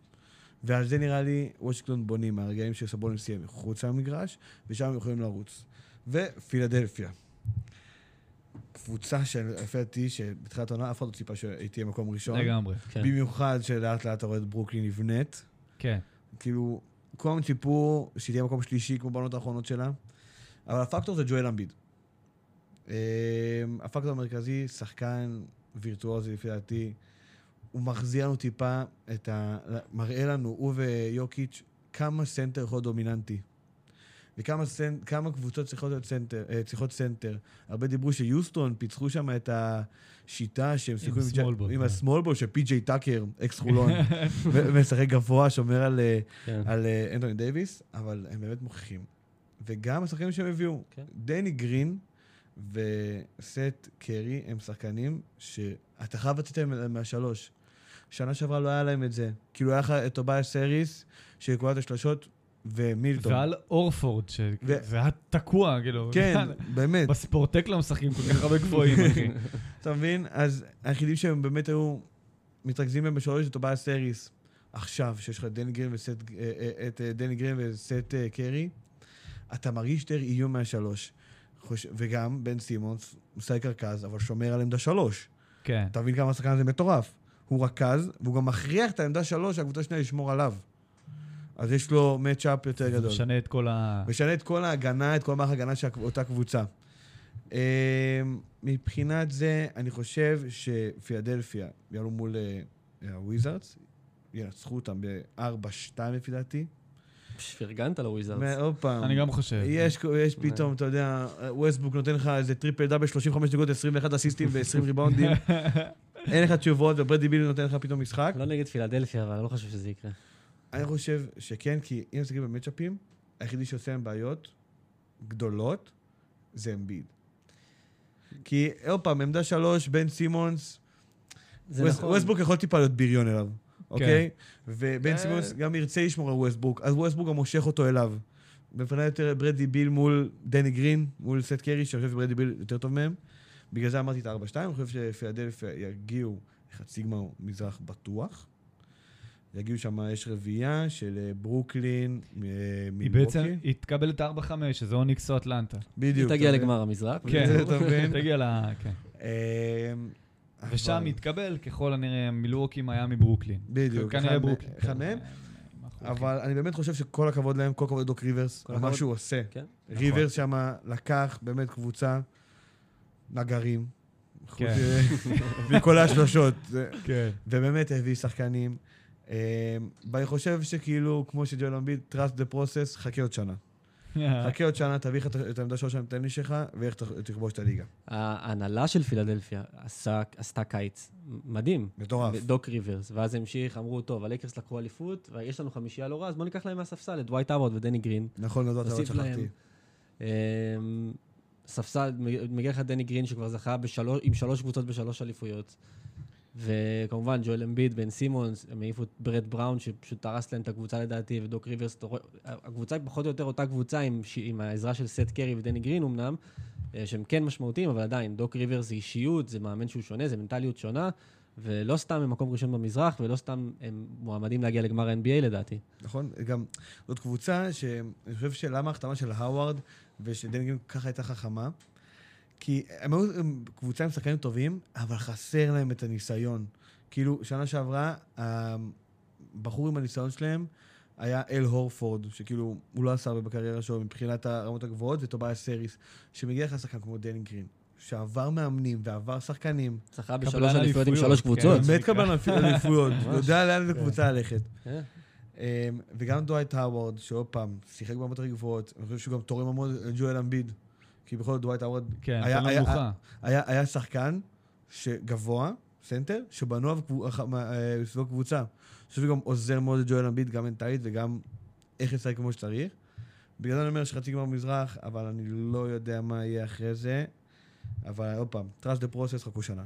ועל זה נראה לי וושינגטון בונים, מהרגעים שסבוניס יהיה מחוץ למגרש, ושם הם יכולים לרוץ. ופילדלפיה. קבוצה של, דעתי, שבתחילת העונה אף אחד לא ציפה שהיא תהיה מקום ראשון. לגמרי. כן. במיוחד שלאט לאט אתה רואה את ברוקלין נבנית. כן. כאילו, כולם ציפו שהיא תהיה מקום שלישי כמו בעונות האחרונות שלה, אבל הפקטור זה ג'ואל אמביד. אה, הפקטור המרכזי, שחקן וירטואוזי לפי דעתי, הוא מחזיר לנו טיפה את ה... מראה לנו, הוא ויוקיץ', כמה סנטר יכול להיות דומיננטי. וכמה סנ... כמה קבוצות צריכות להיות סנטר, אה, צריכות סנטר. הרבה דיברו שיוסטון פיצחו שם את השיטה שהם שיחקו עם כן. ה small ball של פי.ג'יי טאקר, אקס חולון, ומשחק גבוה, שומר על, אה, כן. על אה, אנטוני דייוויס, אבל הם באמת מוכיחים. וגם השחקנים שהם הביאו, כן. דני גרין וסת' קרי הם שחקנים שאתה חייב לצאת מהשלוש. שנה שעברה לא היה להם את זה. כאילו היה לך את טוביאס האריס, שקולע שלשות, ומילטון. ואל הורפורד, שזה היה תקוע, כאילו. כן, באמת. בספורט ק לא משחקים כל כך הרבה גבוהים, אחי. אתה מבין? אז היחידים שהם באמת היו מתרכזים בהם בשלוש זה טוביאס האריס. עכשיו, שיש לך את דני גרין וסת', אה, אה, את אה, דני גרין וסת' אה, קרי, אתה מרגיש יותר איום מהשלוש. וגם בן סימונס, משחק רכז, אבל שומר על עמדה שלוש. כן. אתה מבין כמה השחקן הזה מטורף. הוא רכז, והוא גם מכריח את העמדה שלוש, שהקבוצה השנייה לשמור עליו. אז יש לו matchup יותר זה גדול. משנה את כל ה... משנה את כל ההגנה, את כל מערך ההגנה של אותה קבוצה. אה, מבחינת זה, אני חושב שפילדלפיה יעלו מול אה, הוויזארדס, ינצחו אותם ב-4-2 לפי דעתי. פרגנת לוויזארדס. מה- עוד פעם, אני גם חושב. יש, יש פתאום, אתה יודע, ווסטברוק נותן לך איזה triple double, 35 נקודות, 21 אסיסטים ו-20 ריבאונדים. אין לך תשובות, וברדלי ביל נותן לך פתאום משחק. לא נגד פילדלפיה, אבל אני לא חושב שזה יקרה. אני חושב שכן, כי אם מסתכלים ב matchupים, היחידי שעושה להם בעיות גדולות זה אמביד. כי עוד פעם, עמדה שלוש, בן סימונס, נכון. ווסטברוק יכול טיפה להיות בריון אליו, אוקיי? ובן אה. סימונס גם ירצה לשמור על ווסטברוק, אז ווסטברוק גם מושך אותו אליו. בפני יותר ברדלי ביל מול דני גרין, מול סת' קרי, שאני חושב שברדלי ביל יותר טוב מהם. בגלל זה אמרתי את ה-4-2, אני חושב שפילדלפיה יגיעו לחצי גמר מזרח בטוח. יגיעו שם, יש רביעייה של אה, ברוקלין, אה, היא בעצם, מילווקי. היא תקבל את ה-4-5, שזה או ניקס או אטלנטה. בדיוק. היא תגיע? לגמר המזרח. כן, אתה מבין? תגיע ל... כן. אה, ושם יתקבל, ככל הנראה, מילווקי, מיאמי, ברוקלין. בדיוק, כנראה ברוקלין. אחד מהם. כן. אבל אני באמת חושב שכל הכבוד להם, כל הכבוד לדוק ריברס, על מה. שהוא עושה. כן. ריברס שם לקח באמת קבוצה, נגרים. כן. מכל השלושות. כן. ובאמת הביא שחקנים. אה, ואני חושב שכאילו, כמו שג'ואל אמביד, trust the process, חכה עוד שנה. חכה עוד שנה, תביא לך את- העמדה שלוש הנותן לי שלך, ואיך תכבוש את הליגה. ההנהלה של פילדלפיה עשתה קיץ מדהים. מטורף. דוק ריברס, ואז המשיך, אמרו, טוב, הלייקרס לקחו אליפות, ויש לנו חמישייה לא רע, אז בוא ניקח להם מהספסל את דווייט האוורד ודני גרין. נכון, לא נוסיף שכחתי. אמ, ספסל, מגיע לך דני גרין שכבר זכה בשלוש, עם שלוש קבוצות בשלוש אליפויות. וכמובן ג'ואל אמביד, בן סימונס, הם העיפו את ברד בראון שפשוט הרס להם את הקבוצה לדעתי, ודוק ריברס, הקבוצה היא פחות או יותר אותה קבוצה עם, עם העזרה של סת' קרי ודני גרין אמנם, אה, שהם כן משמעותיים, אבל עדיין, דוק ריברס זה אישיות, זה מאמן שהוא שונה, זה מנטליות שונה, ולא סתם הם מקום ראשון במזרח, ולא סתם הם מועמדים להגיע לגמר ה-NBA לדעתי. נכון? גם זאת קבוצה שאני חושב שלמה ההחתמה של האווארד ושדנגן ככה הייתה חכמה? כי הם היו קבוצה עם שחקנים טובים, אבל חסר להם את הניסיון. כאילו, שנה שעברה, הבחור עם הניסיון שלהם היה אל הורפורד, שכאילו, הוא לא עשה הרבה בקריירה שלו מבחינת הרמות הגבוהות, וטוביה סריס, שמגיע לך שחקן כמו דני גרין, שעבר מאמנים ועבר שחקנים, זכה בשלוש אליפויות עם שלוש כן. קבוצות. באמת קבלן אליפויות. יודע לאן כן. לקבוצה ללכת. כן. אמ, וגם דווייט האוורד, שעוד פעם, שיחק ברמות הכי גבוהות, אני חושב שהוא גם תורם המון לג'ואל אמביד. כי בכל זאת דווייט האוורד כן, היה- לו היה- מנוחה. היה, היה שחקן שגבוה, סנטר, שבנו מה- אה, סביבו קבוצה. אני חושב שהוא גם עוזר מאוד לג'ואל אמביד, גם מנטלית וגם איך לשחק כמו שצריך. בגלל זה אני אומר שחצי גמר במזרח, אבל אני לא יודע מה יהיה אחרי זה. אבל עוד פעם, trust the process, חכו שנה.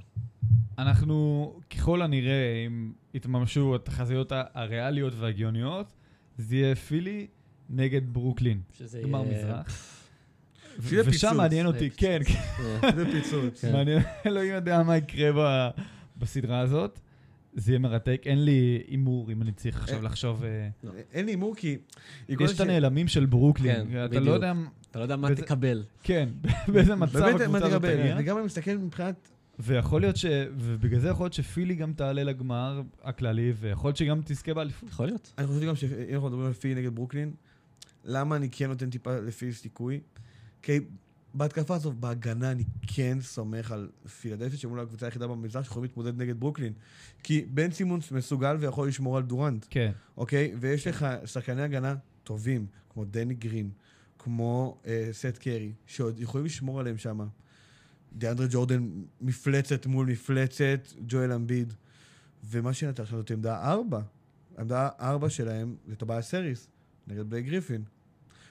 אנחנו, ככל הנראה, אם יתממשו התחזיות הריאליות וההגיוניות, זה יהיה פילי נגד ברוקלין. שזה גמר יהיה- מזרח. ושם. מעניין אותי, זה כן, אה, זה פיצוץ. כן. מעניין, אלוהים יודע מה יקרה בסדרה הזאת. זה יהיה מרתק, אין לי הימור אם אני צריך עכשיו אין- לחשוב... אה, אין לי הימור כי... יש את הנעלמים של ברוקלין, כן, אתה. לא יודע, אתה לא יודע מה תקבל. כן, באיזה מצב הקבוצה הזאת תקבל? תגיע. וגם אני מסתכל מבחינת... ויכול להיות ש... ובגלל זה יכול להיות שפילי גם תעלה לגמר הכללי, ויכול להיות שגם תזכה באליפות. יכול להיות. אני חושב גם שאם אנחנו מדברים על פילי נגד ברוקלין, למה אני כן נותן טיפה לפילי סיכוי? כי בהתקפה הזאת, בהגנה, אני כן סומך על פילדלפיה, אולי הקבוצה היחידה במזרח שיכולים להתמודד נגד ברוקלין. כי בן סימונס מסוגל ויכול לשמור על דורנט, כן. אוקיי? ויש לך שחקני הגנה טובים, כמו דני גרין, כמו אה, סת' קרי, שעוד יכולים לשמור עליהם שם. דיאנדרה ג'ורדן, מפלצת מול מפלצת, ג'ואל אמביד. ומה שנתן עכשיו זאת עמדה ארבע. העמדה ארבע שלהם זה טובאס סריס, נגד בלייק גריפין.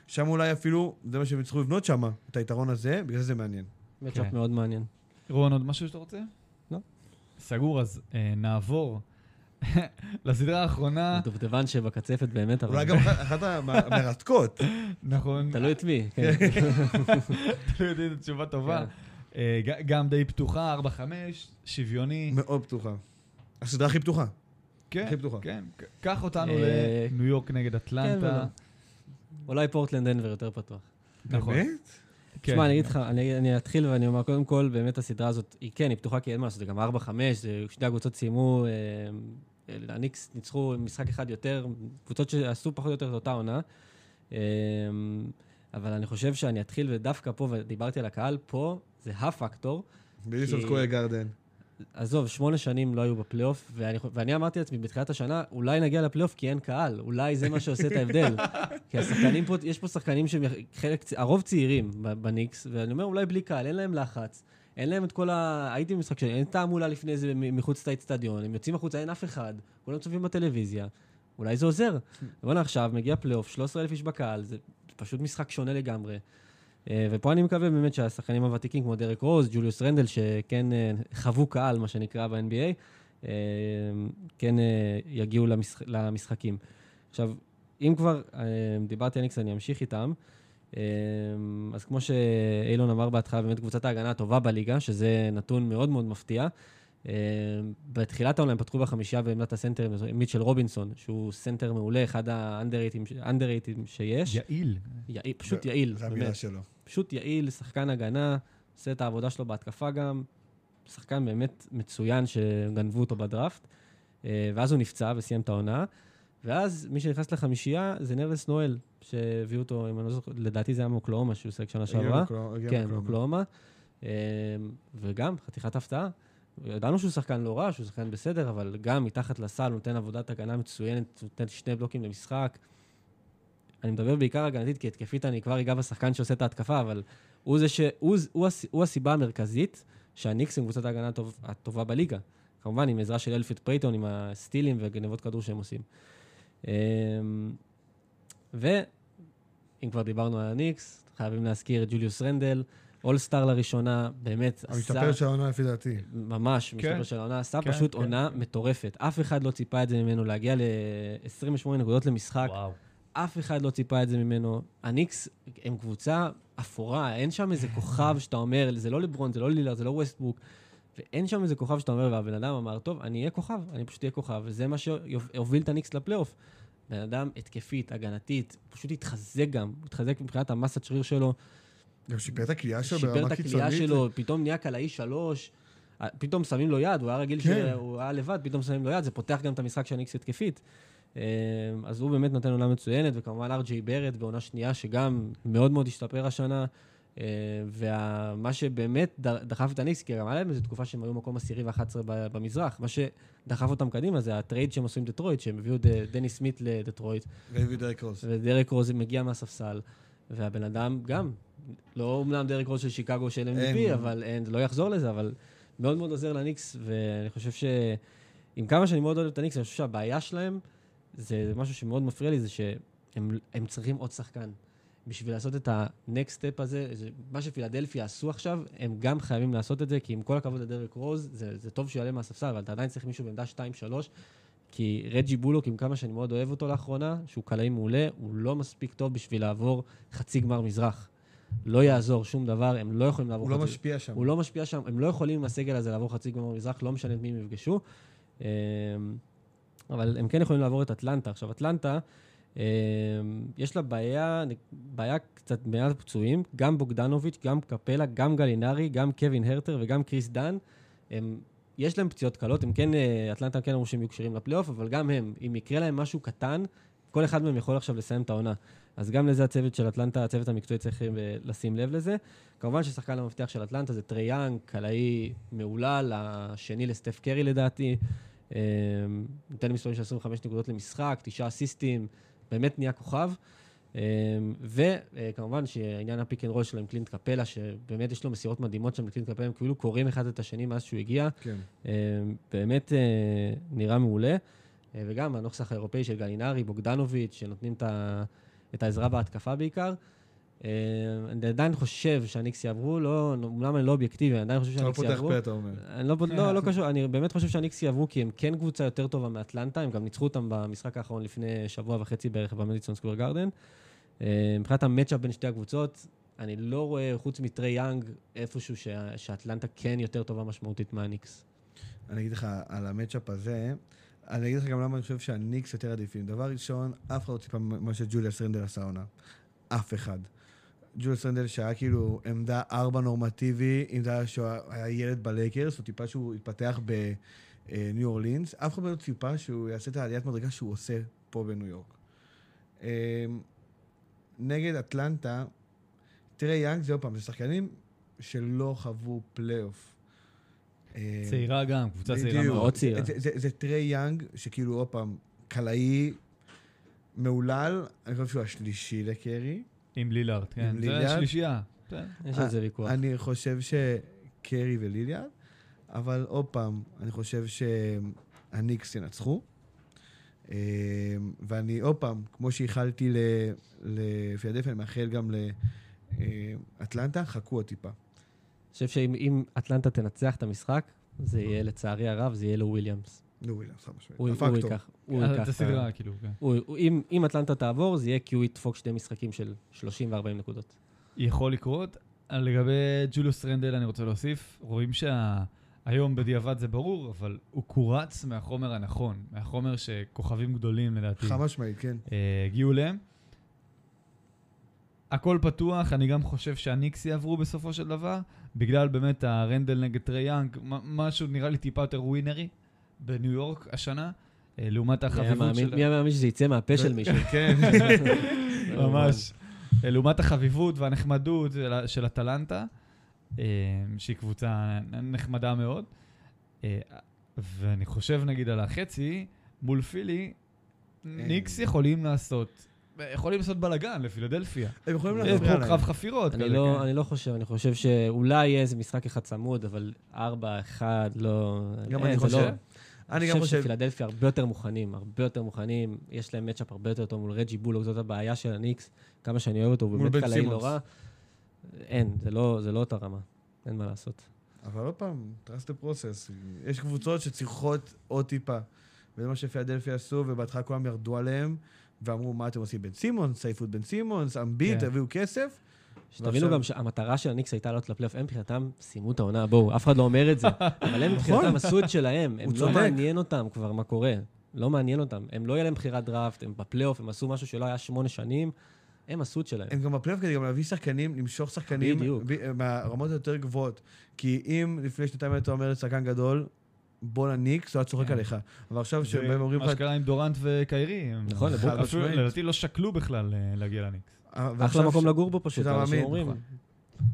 שם אולי אפילו, זה מה שהם יצטרכו לבנות שם, את היתרון הזה, בגלל זה זה מעניין. מצ'אפ כן. מאוד מעניין. רון, עוד משהו שאתה רוצה? לא. סגור, אז אה, נעבור לסדרה האחרונה. דובדבן שבקצפת באמת, אבל... אולי גם אחת- המרתקות. נכון. תלוי את מי, כן. תלוי יודעים, זו תשובה טובה. כן. אה, גם די פתוחה, 4-5, שוויוני. מאוד פתוחה. הסדרה הכי פתוחה. כן, הכי פתוחה. כן. קח אותנו אה, לניו יורק נגד כן אטלנטה. אולי פורטלנד דנבר יותר פתוח. נכון. באמת? כן. תשמע, אני אגיד לך, אני אני אתחיל ואני אומר, קודם כל, באמת הסדרה הזאת, היא כן, היא פתוחה כי אין מה לעשות, זה גם 4-5, זה- שתי הקבוצות סיימו, אה, הניקס ניצחו משחק אחד יותר, קבוצות שעשו פחות או יותר את אותה עונה. אה, אבל אני חושב שאני אתחיל, ודווקא פה, ודיברתי על הקהל, פה זה הפקטור. בליסון כי- סקוויר גרדן. עזוב, שמונה שנים לא היו בפלייאוף, ואני, ואני אמרתי לעצמי בתחילת השנה, אולי נגיע לפלייאוף כי אין קהל, אולי זה מה שעושה את ההבדל. כי השחקנים פה, יש פה שחקנים שהם חלק, הרוב צעירים בניקס, ואני אומר, אולי בלי קהל, אין להם לחץ, אין להם את כל ה... הייתי במשחק שלי, אין תעמולה לפני זה מחוץ לאצטדיון, הם יוצאים החוצה, אין אף אחד, כולם צופים בטלוויזיה, אולי זה עוזר. בוא'נה, עכשיו מגיע פלייאוף, 13,000 איש בקהל, זה פשוט משחק שונה לגמרי. אה, ופה אני מקווה באמת שהשחקנים הוותיקים כמו דריק רוז, ג'וליוס רנדל, שכן אה, חוו קהל, מה שנקרא ב-NBA, אה, כן יגיעו למשח... למשחקים. עכשיו, אם כבר דיברתי על ניקס, אני אמשיך איתם. אז כמו שאילון אמר בהתחלה, באמת קבוצת ההגנה הטובה בליגה, שזה נתון מאוד מאוד מפתיע. בתחילת העונה הם פתחו בחמישייה בעמדת הסנטר מיטשל רובינסון, שהוא סנטר מעולה, אחד ה underratedים שיש. יעיל. יעיל, פשוט יעיל, זה המילה. שלו. פשוט יעיל, שחקן הגנה, עושה את העבודה שלו בהתקפה גם. שחקן באמת מצוין שגנבו אותו בדראפט. אה, ואז הוא נפצע וסיים את העונה. ואז מי שנכנס לחמישייה זה נרלנס נואל, שהביאו אותו, אם אני לא זוכר, לדעתי זה היה מאוקלהומה שהוא שיחק שנה שעברה. כן. מאוקלהומה. אה, וגם חתיכת הפתעה. ידענו שהוא שחקן לא רע, שהוא שחקן בסדר, אבל גם מתחת לסל נותן עבודת הגנה מצוינת, נותן שני בלוקים למשחק. אני מדבר בעיקר הגנתית, כי התקפית אני כבר אגע בשחקן שעושה את ההתקפה, אבל הוא זה ש... הוא, הוא, הס- הוא הסיבה המרכזית שהניקס הם קבוצת ההגנה הטוב, הטובה בליגה. כמובן, עם עזרה של אלפיד פרייטון, עם הסטילים וגנבות כדור שהם עושים. אמ, ואם כבר דיברנו על הניקס, חייבים להזכיר את ג'וליוס רנדל, אולסטאר לראשונה, באמת המסתפר של העונה לפי דעתי. ממש, כן. מסתבר של העונה, עשה כן, פשוט כן, עונה כן. מטורפת. אף אחד לא ציפה את זה ממנו, להגיע ל-28 נקודות למשחק. וואו. אף אחד לא ציפה את זה ממנו. הניקס הם קבוצה אפורה, אין שם איזה כוכב שאתה אומר, זה לא לברון, זה לא לילר, זה לא ווסטבוק, ואין שם איזה כוכב שאתה אומר, והבן אדם אמר, טוב, אני אהיה כוכב, אני פשוט אהיה כוכב, וזה מה שהוביל את הניקס לפלייאוף. בן אדם התקפית, הגנתית, פשוט התחזק גם, התחזק מבחינת המסת שריר שלו, גם שיפר את הקליעה שלו שיפר ברמה את הקליעה קיצונית. שלו, פתאום נהיה קלעי שלוש, פתאום שמים לו יד, הוא היה רגיל כן. שהוא היה לבד, פתאום שמים לו יד, זה פותח גם את המשחק של הניקס התקפית. אה, אז הוא באמת נותן עונה מצוינת, וכמובן אר ג'יי בארט בעונה שנייה, שגם מאוד מאוד השתפר השנה. אה, ומה שבאמת דחף את הניקס, כי גם היה להם איזו תקופה שהם היו מקום עשירי ו-11 במזרח, מה שדחף אותם קדימה זה ה trade שהם עשו עם דטרויט, שהם הביאו את דניס סמית' לדטרויט, והביאו דרק רוס. ודרק רוז מגיע מהספסל, והבן אדם גם, לא אומנם דרק רוז של שיקגו של MVP, אין. אבל אין, לא יחזור לזה, אבל מאוד מאוד עוזר לניקס, ואני חושב ש... עם כמה שאני מאוד אוהב את הניקס, אני חושב שהבעיה שלהם, זה משהו שמאוד מפריע לי, זה שהם הם צריכים עוד שחקן. בשביל לעשות את ה-next step הזה, זה, מה שפילדלפיה עשו עכשיו, הם גם חייבים לעשות את זה, כי עם כל הכבוד לדרק רוז, זה, זה טוב שהוא יעלה מהספסל, אבל אתה עדיין צריך מישהו בעמדה 2-3, כי רג'י בולוק, עם כמה שאני מאוד אוהב אותו לאחרונה, שהוא קלעי מעולה, הוא לא מספיק טוב בשביל לעבור חצי גמר מזרח. לא יעזור שום דבר, הם לא יכולים לעבור הוא לא חצי... משפיע שם. הוא לא משפיע שם, הם לא יכולים עם הסגל הזה לעבור חצי גמר מזרח, לא משנה את מי הם יפגשו. אבל הם כן יכולים לעבור את אטלנטה. עכשיו, אטלנטה, אמ, יש לה בעיה, בעיה קצת מעט פצועים, גם בוגדנוביץ', גם קפלה, גם גלינרי, גם קווין הרטר וגם קריס דן. הם, יש להם פציעות קלות, הם כן, אה, אטלנטה כן אמרו שהם יהיו כשירים לפלייאוף, אבל גם הם, אם יקרה להם משהו קטן, כל אחד מהם יכול עכשיו לסיים את העונה. אז גם לזה הצוות של אטלנטה, הצוות המקצועי צריך אה, לשים לב לזה. כמובן ששחקן המפתח של אטלנטה זה טרי יאנג, קלעי מהולל, השני לסטף קרי לדעתי. אה, נותן לי מספרים של 25 נקודות למשחק, תשעה אסיסטים, באמת נהיה כוכב. אה, וכמובן שעניין ה pick and roll שלו עם קלינט קפלה, שבאמת יש לו מסירות מדהימות שם לקלינט קפלה, הם כאילו קוראים אחד את השני מאז שהוא הגיע. כן. באמת נראה מעולה. וגם הנוסח האירופאי של גלינרי, בוגדנוביץ', שנותנים. את העזרה בהתקפה בעיקר. אה, אני עדיין חושב שהניקס יעברו, לא, אומנם אני לא אובייקטיבי, אני עדיין חושב שהניקס לא יעברו. פותח פה, אתה אומר. אני לא, לא, לא קשור, אני באמת חושב שהניקס יעברו כי הם כן קבוצה יותר טובה מאטלנטה, הם גם ניצחו אותם במשחק האחרון לפני שבוע וחצי בערך במדיסון סקוויר גרדן. אה, מבחינת המצ'אפ בין שתי הקבוצות, אני לא רואה, חוץ מטרי יאנג, איפשהו שאטלנטה כן יותר טובה משמעותית מהניקס. אני אגיד לך על המצ'אפ הזה, אני אגיד לך גם למה אני חושב שהניקס יותר עדיפים. דבר ראשון, אף אחד לא ציפה מה שג'וליאס רנדל עשה עונה. אף אחד. ג'וליאס רנדל שהיה כאילו עמדה ארבע נורמטיבי, אם זה היה שהוא היה ילד בלייקרס, או טיפה שהוא התפתח בניו אורלינס, אף אחד לא ציפה שהוא יעשה את העליית מדרגה שהוא עושה פה בניו יורק. אמ, נגד אטלנטה, תראה, יאנג זה עוד פעם, זה שחקנים שלא חוו פלייאוף. אה, צעירה גם, קבוצה צעירה מאוד צעירה. זה טרי יאנג, שכאילו, עוד פעם, קלעי מהולל, אני חושב שהוא השלישי לקרי. עם לילארד, כן. זה השלישייה. כן. יש על זה ויכוח. אני חושב שקרי ולילארד, אבל עוד פעם, אני חושב שהניקס ינצחו. אה, ואני עוד פעם, כמו שאיחלתי לפילדלפיה, אני מאחל גם לאטלנטה, חכו עוד טיפה. חושב שאם אטלנטה תנצח את המשחק, זה יהיה, לצערי הרב, זה יהיה לו וויליאמס, חד משמעית. הוא ייקח. הוא ייקח את הסדרה, כאילו, כן. אם אטלנטה תעבור, זה יהיה כי הוא ידפוק שני משחקים של 30 ו-40 נקודות. יכול לקרות. לגבי ג'וליוס רנדל, אני רוצה להוסיף, רואים שהיום בדיעבד זה ברור, אבל הוא קורץ מהחומר הנכון, מהחומר שכוכבים גדולים, לדעתי, חד משמעית, כן. אה, הגיעו להם. הכל פתוח, אני גם חושב שהניקס יעברו בסופו של דבר, בגלל באמת הרנדל נגד טרי יאנג, משהו נראה לי טיפה יותר ווינרי בניו יורק השנה, אה, לעומת החביבות של... מי היה מאמין שזה יצא מהפה של מישהו? כן. ממש. אה, לעומת החביבות והנחמדות של אטלנטה, אה, שהיא קבוצה נחמדה מאוד. ואני חושב נגיד על החצי, מול פילי, ניקס יכולים לעשות יכולים לעשות בלאגן לפילדלפיה. הם יכולים לעשות פה קרב חפירות. אני, לא, כן. אני לא חושב, אני חושב שאולי יהיה איזה משחק אחד צמוד, אבל 4-1 לא... גם אני חושב. לא... אני גם חושב שפילדלפיה הרבה יותר מוכנים, הרבה יותר מוכנים, יש להם מצ'אפ הרבה יותר טוב מול רג'י בולוק, זאת הבעיה של הניקס, כמה שאני אוהב אותו, הוא באמת קלעי לא רע. אין, זה לא, זה לא אותה רמה, אין מה לעשות. אבל עוד פעם, trust the process. יש קבוצות שצריכות עוד טיפה. וזה מה שפילדלפיה עשו, ובהתחלה כולם ירדו עליהם. ואמרו, מה אתם עושים? בן סימונס, סייפות בן סימונס, אמביט, כן. תביאו כסף. שתבינו גם שהמטרה של הניקס הייתה לעלות לפלייאוף, הם מבחינתם סיימו את העונה, בואו, אף אחד לא אומר את זה. אבל הם מבחינתם נכון. עשו את שלהם, הם לא מעניין אותם כבר מה קורה. לא מעניין אותם. הם לא יהיה להם בחירת דראפט, הם בפלייאוף, הם עשו משהו שלא היה שמונה שנים. הם עשו את שלהם. הם גם בפלייאוף כדי גם להביא שחקנים, למשוך שחקנים מהרמות היותר גבוהות. כי אם לפני שנתיים היית אומר שחקן גדול, בוא לניקס, הוא היה צוחק כן. עליך. אבל עכשיו שבהם אומרים לך... מה שקרה עם דורנט וקיירי. נכון, לדעתי לא שקלו בכלל אה, להגיע לניקס. אה, אחלה מקום לגור בו פשוט, אנשים אומרים. נכון.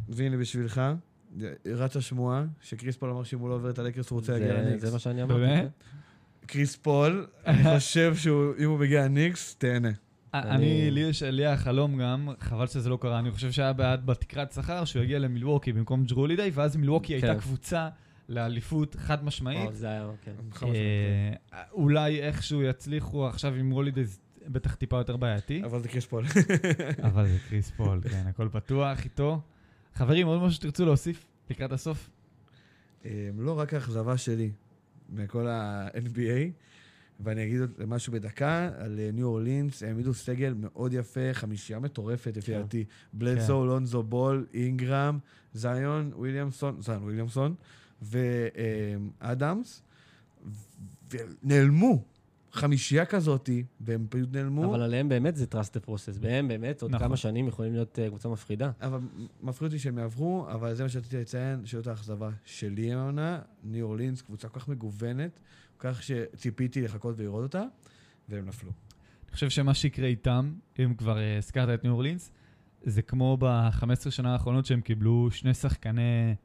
והנה בשבילך, רצה שמועה, שקריס פול אמר שאם הוא לא עובר את הלייקרס הוא רוצה להגיע לניקס. זה מה שאני אמרתי. באמת? כן. קריס פול, אני חושב שאם הוא מגיע לניקס, תהנה. אני, לי יש לי החלום גם, חבל שזה לא קרה, אני חושב שהיה בעד בתקרת שכר שהוא יגיע למילווקי במקום ג'רו הולידיי, ואז מילווקי הייתה כן. קבוצה לאליפות חד משמעית. זה היה, כן. אה, אולי איכשהו יצליחו עכשיו עם הולידייז בטח טיפה יותר בעייתי, אבל זה קריס פול. אבל זה קריס פול, כן, הכל פתוח איתו. חברים, עוד משהו שתרצו להוסיף לקראת הסוף? אה, לא רק האכזבה שלי מכל ה-NBA, ואני אגיד משהו בדקה, על אה, ניו אורלינס, העמידו סגל מאוד יפה, חמישייה מטורפת לפי כן. דעתי. בלדסו, לונזו בול, אינגרם, זיון, וויליאמסון, זיון וויליאמסון, ואדמס, ונעלמו. חמישייה כזאתי, והם פשוט נעלמו. אבל עליהם באמת זה trust the process. והם באמת עוד נכון. כמה שנים יכולים להיות אה, קבוצה מפחידה. אבל מפחיד אותי שהם יעברו, אבל זה מה שרציתי לציין, שזאת האכזבה שלי העונה. ניו אורלינס, קבוצה כל כך מגוונת, כל כך שציפיתי לחכות ולראות אותה, והם נפלו. אני חושב שמה שיקרה איתם, אם כבר אה, הזכרת את ניו אורלינס, זה כמו ב-15 שנה האחרונות שהם קיבלו שני שחקני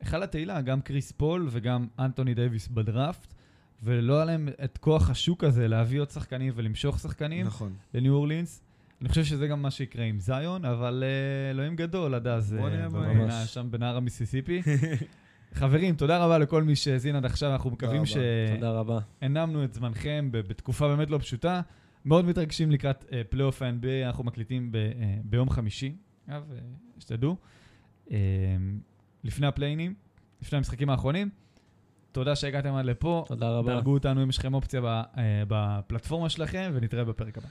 היכל התהילה, גם קריס פול וגם אנטוני דייוויס בדראפט, ולא היה להם את כוח השוק הזה להביא עוד שחקנים ולמשוך שחקנים נכון. לניו אורלינס. אני חושב שזה גם מה שיקרה עם זיון, אבל אה, אלוהים גדול עד אז, בוא אה, נראה מה בפינה יש. שם בנהר המיסיסיפי. חברים, תודה רבה לכל מי שהאזין עד עכשיו, אנחנו מקווים רבה. תודה רבה. שהנעמנו את זמנכם בתקופה באמת לא פשוטה. מאוד מתרגשים לקראת אה, פלייאוף ה-NBA, אנחנו מקליטים ב, אה, ביום חמישי, אגב, שתדעו, אה, לפני הפליינים, לפני המשחקים האחרונים. תודה שהגעתם עד לפה, תודה רבה. דרגו אותנו אם יש לכם אופציה אה, בפלטפורמה שלכם, ונתראה בפרק הבא.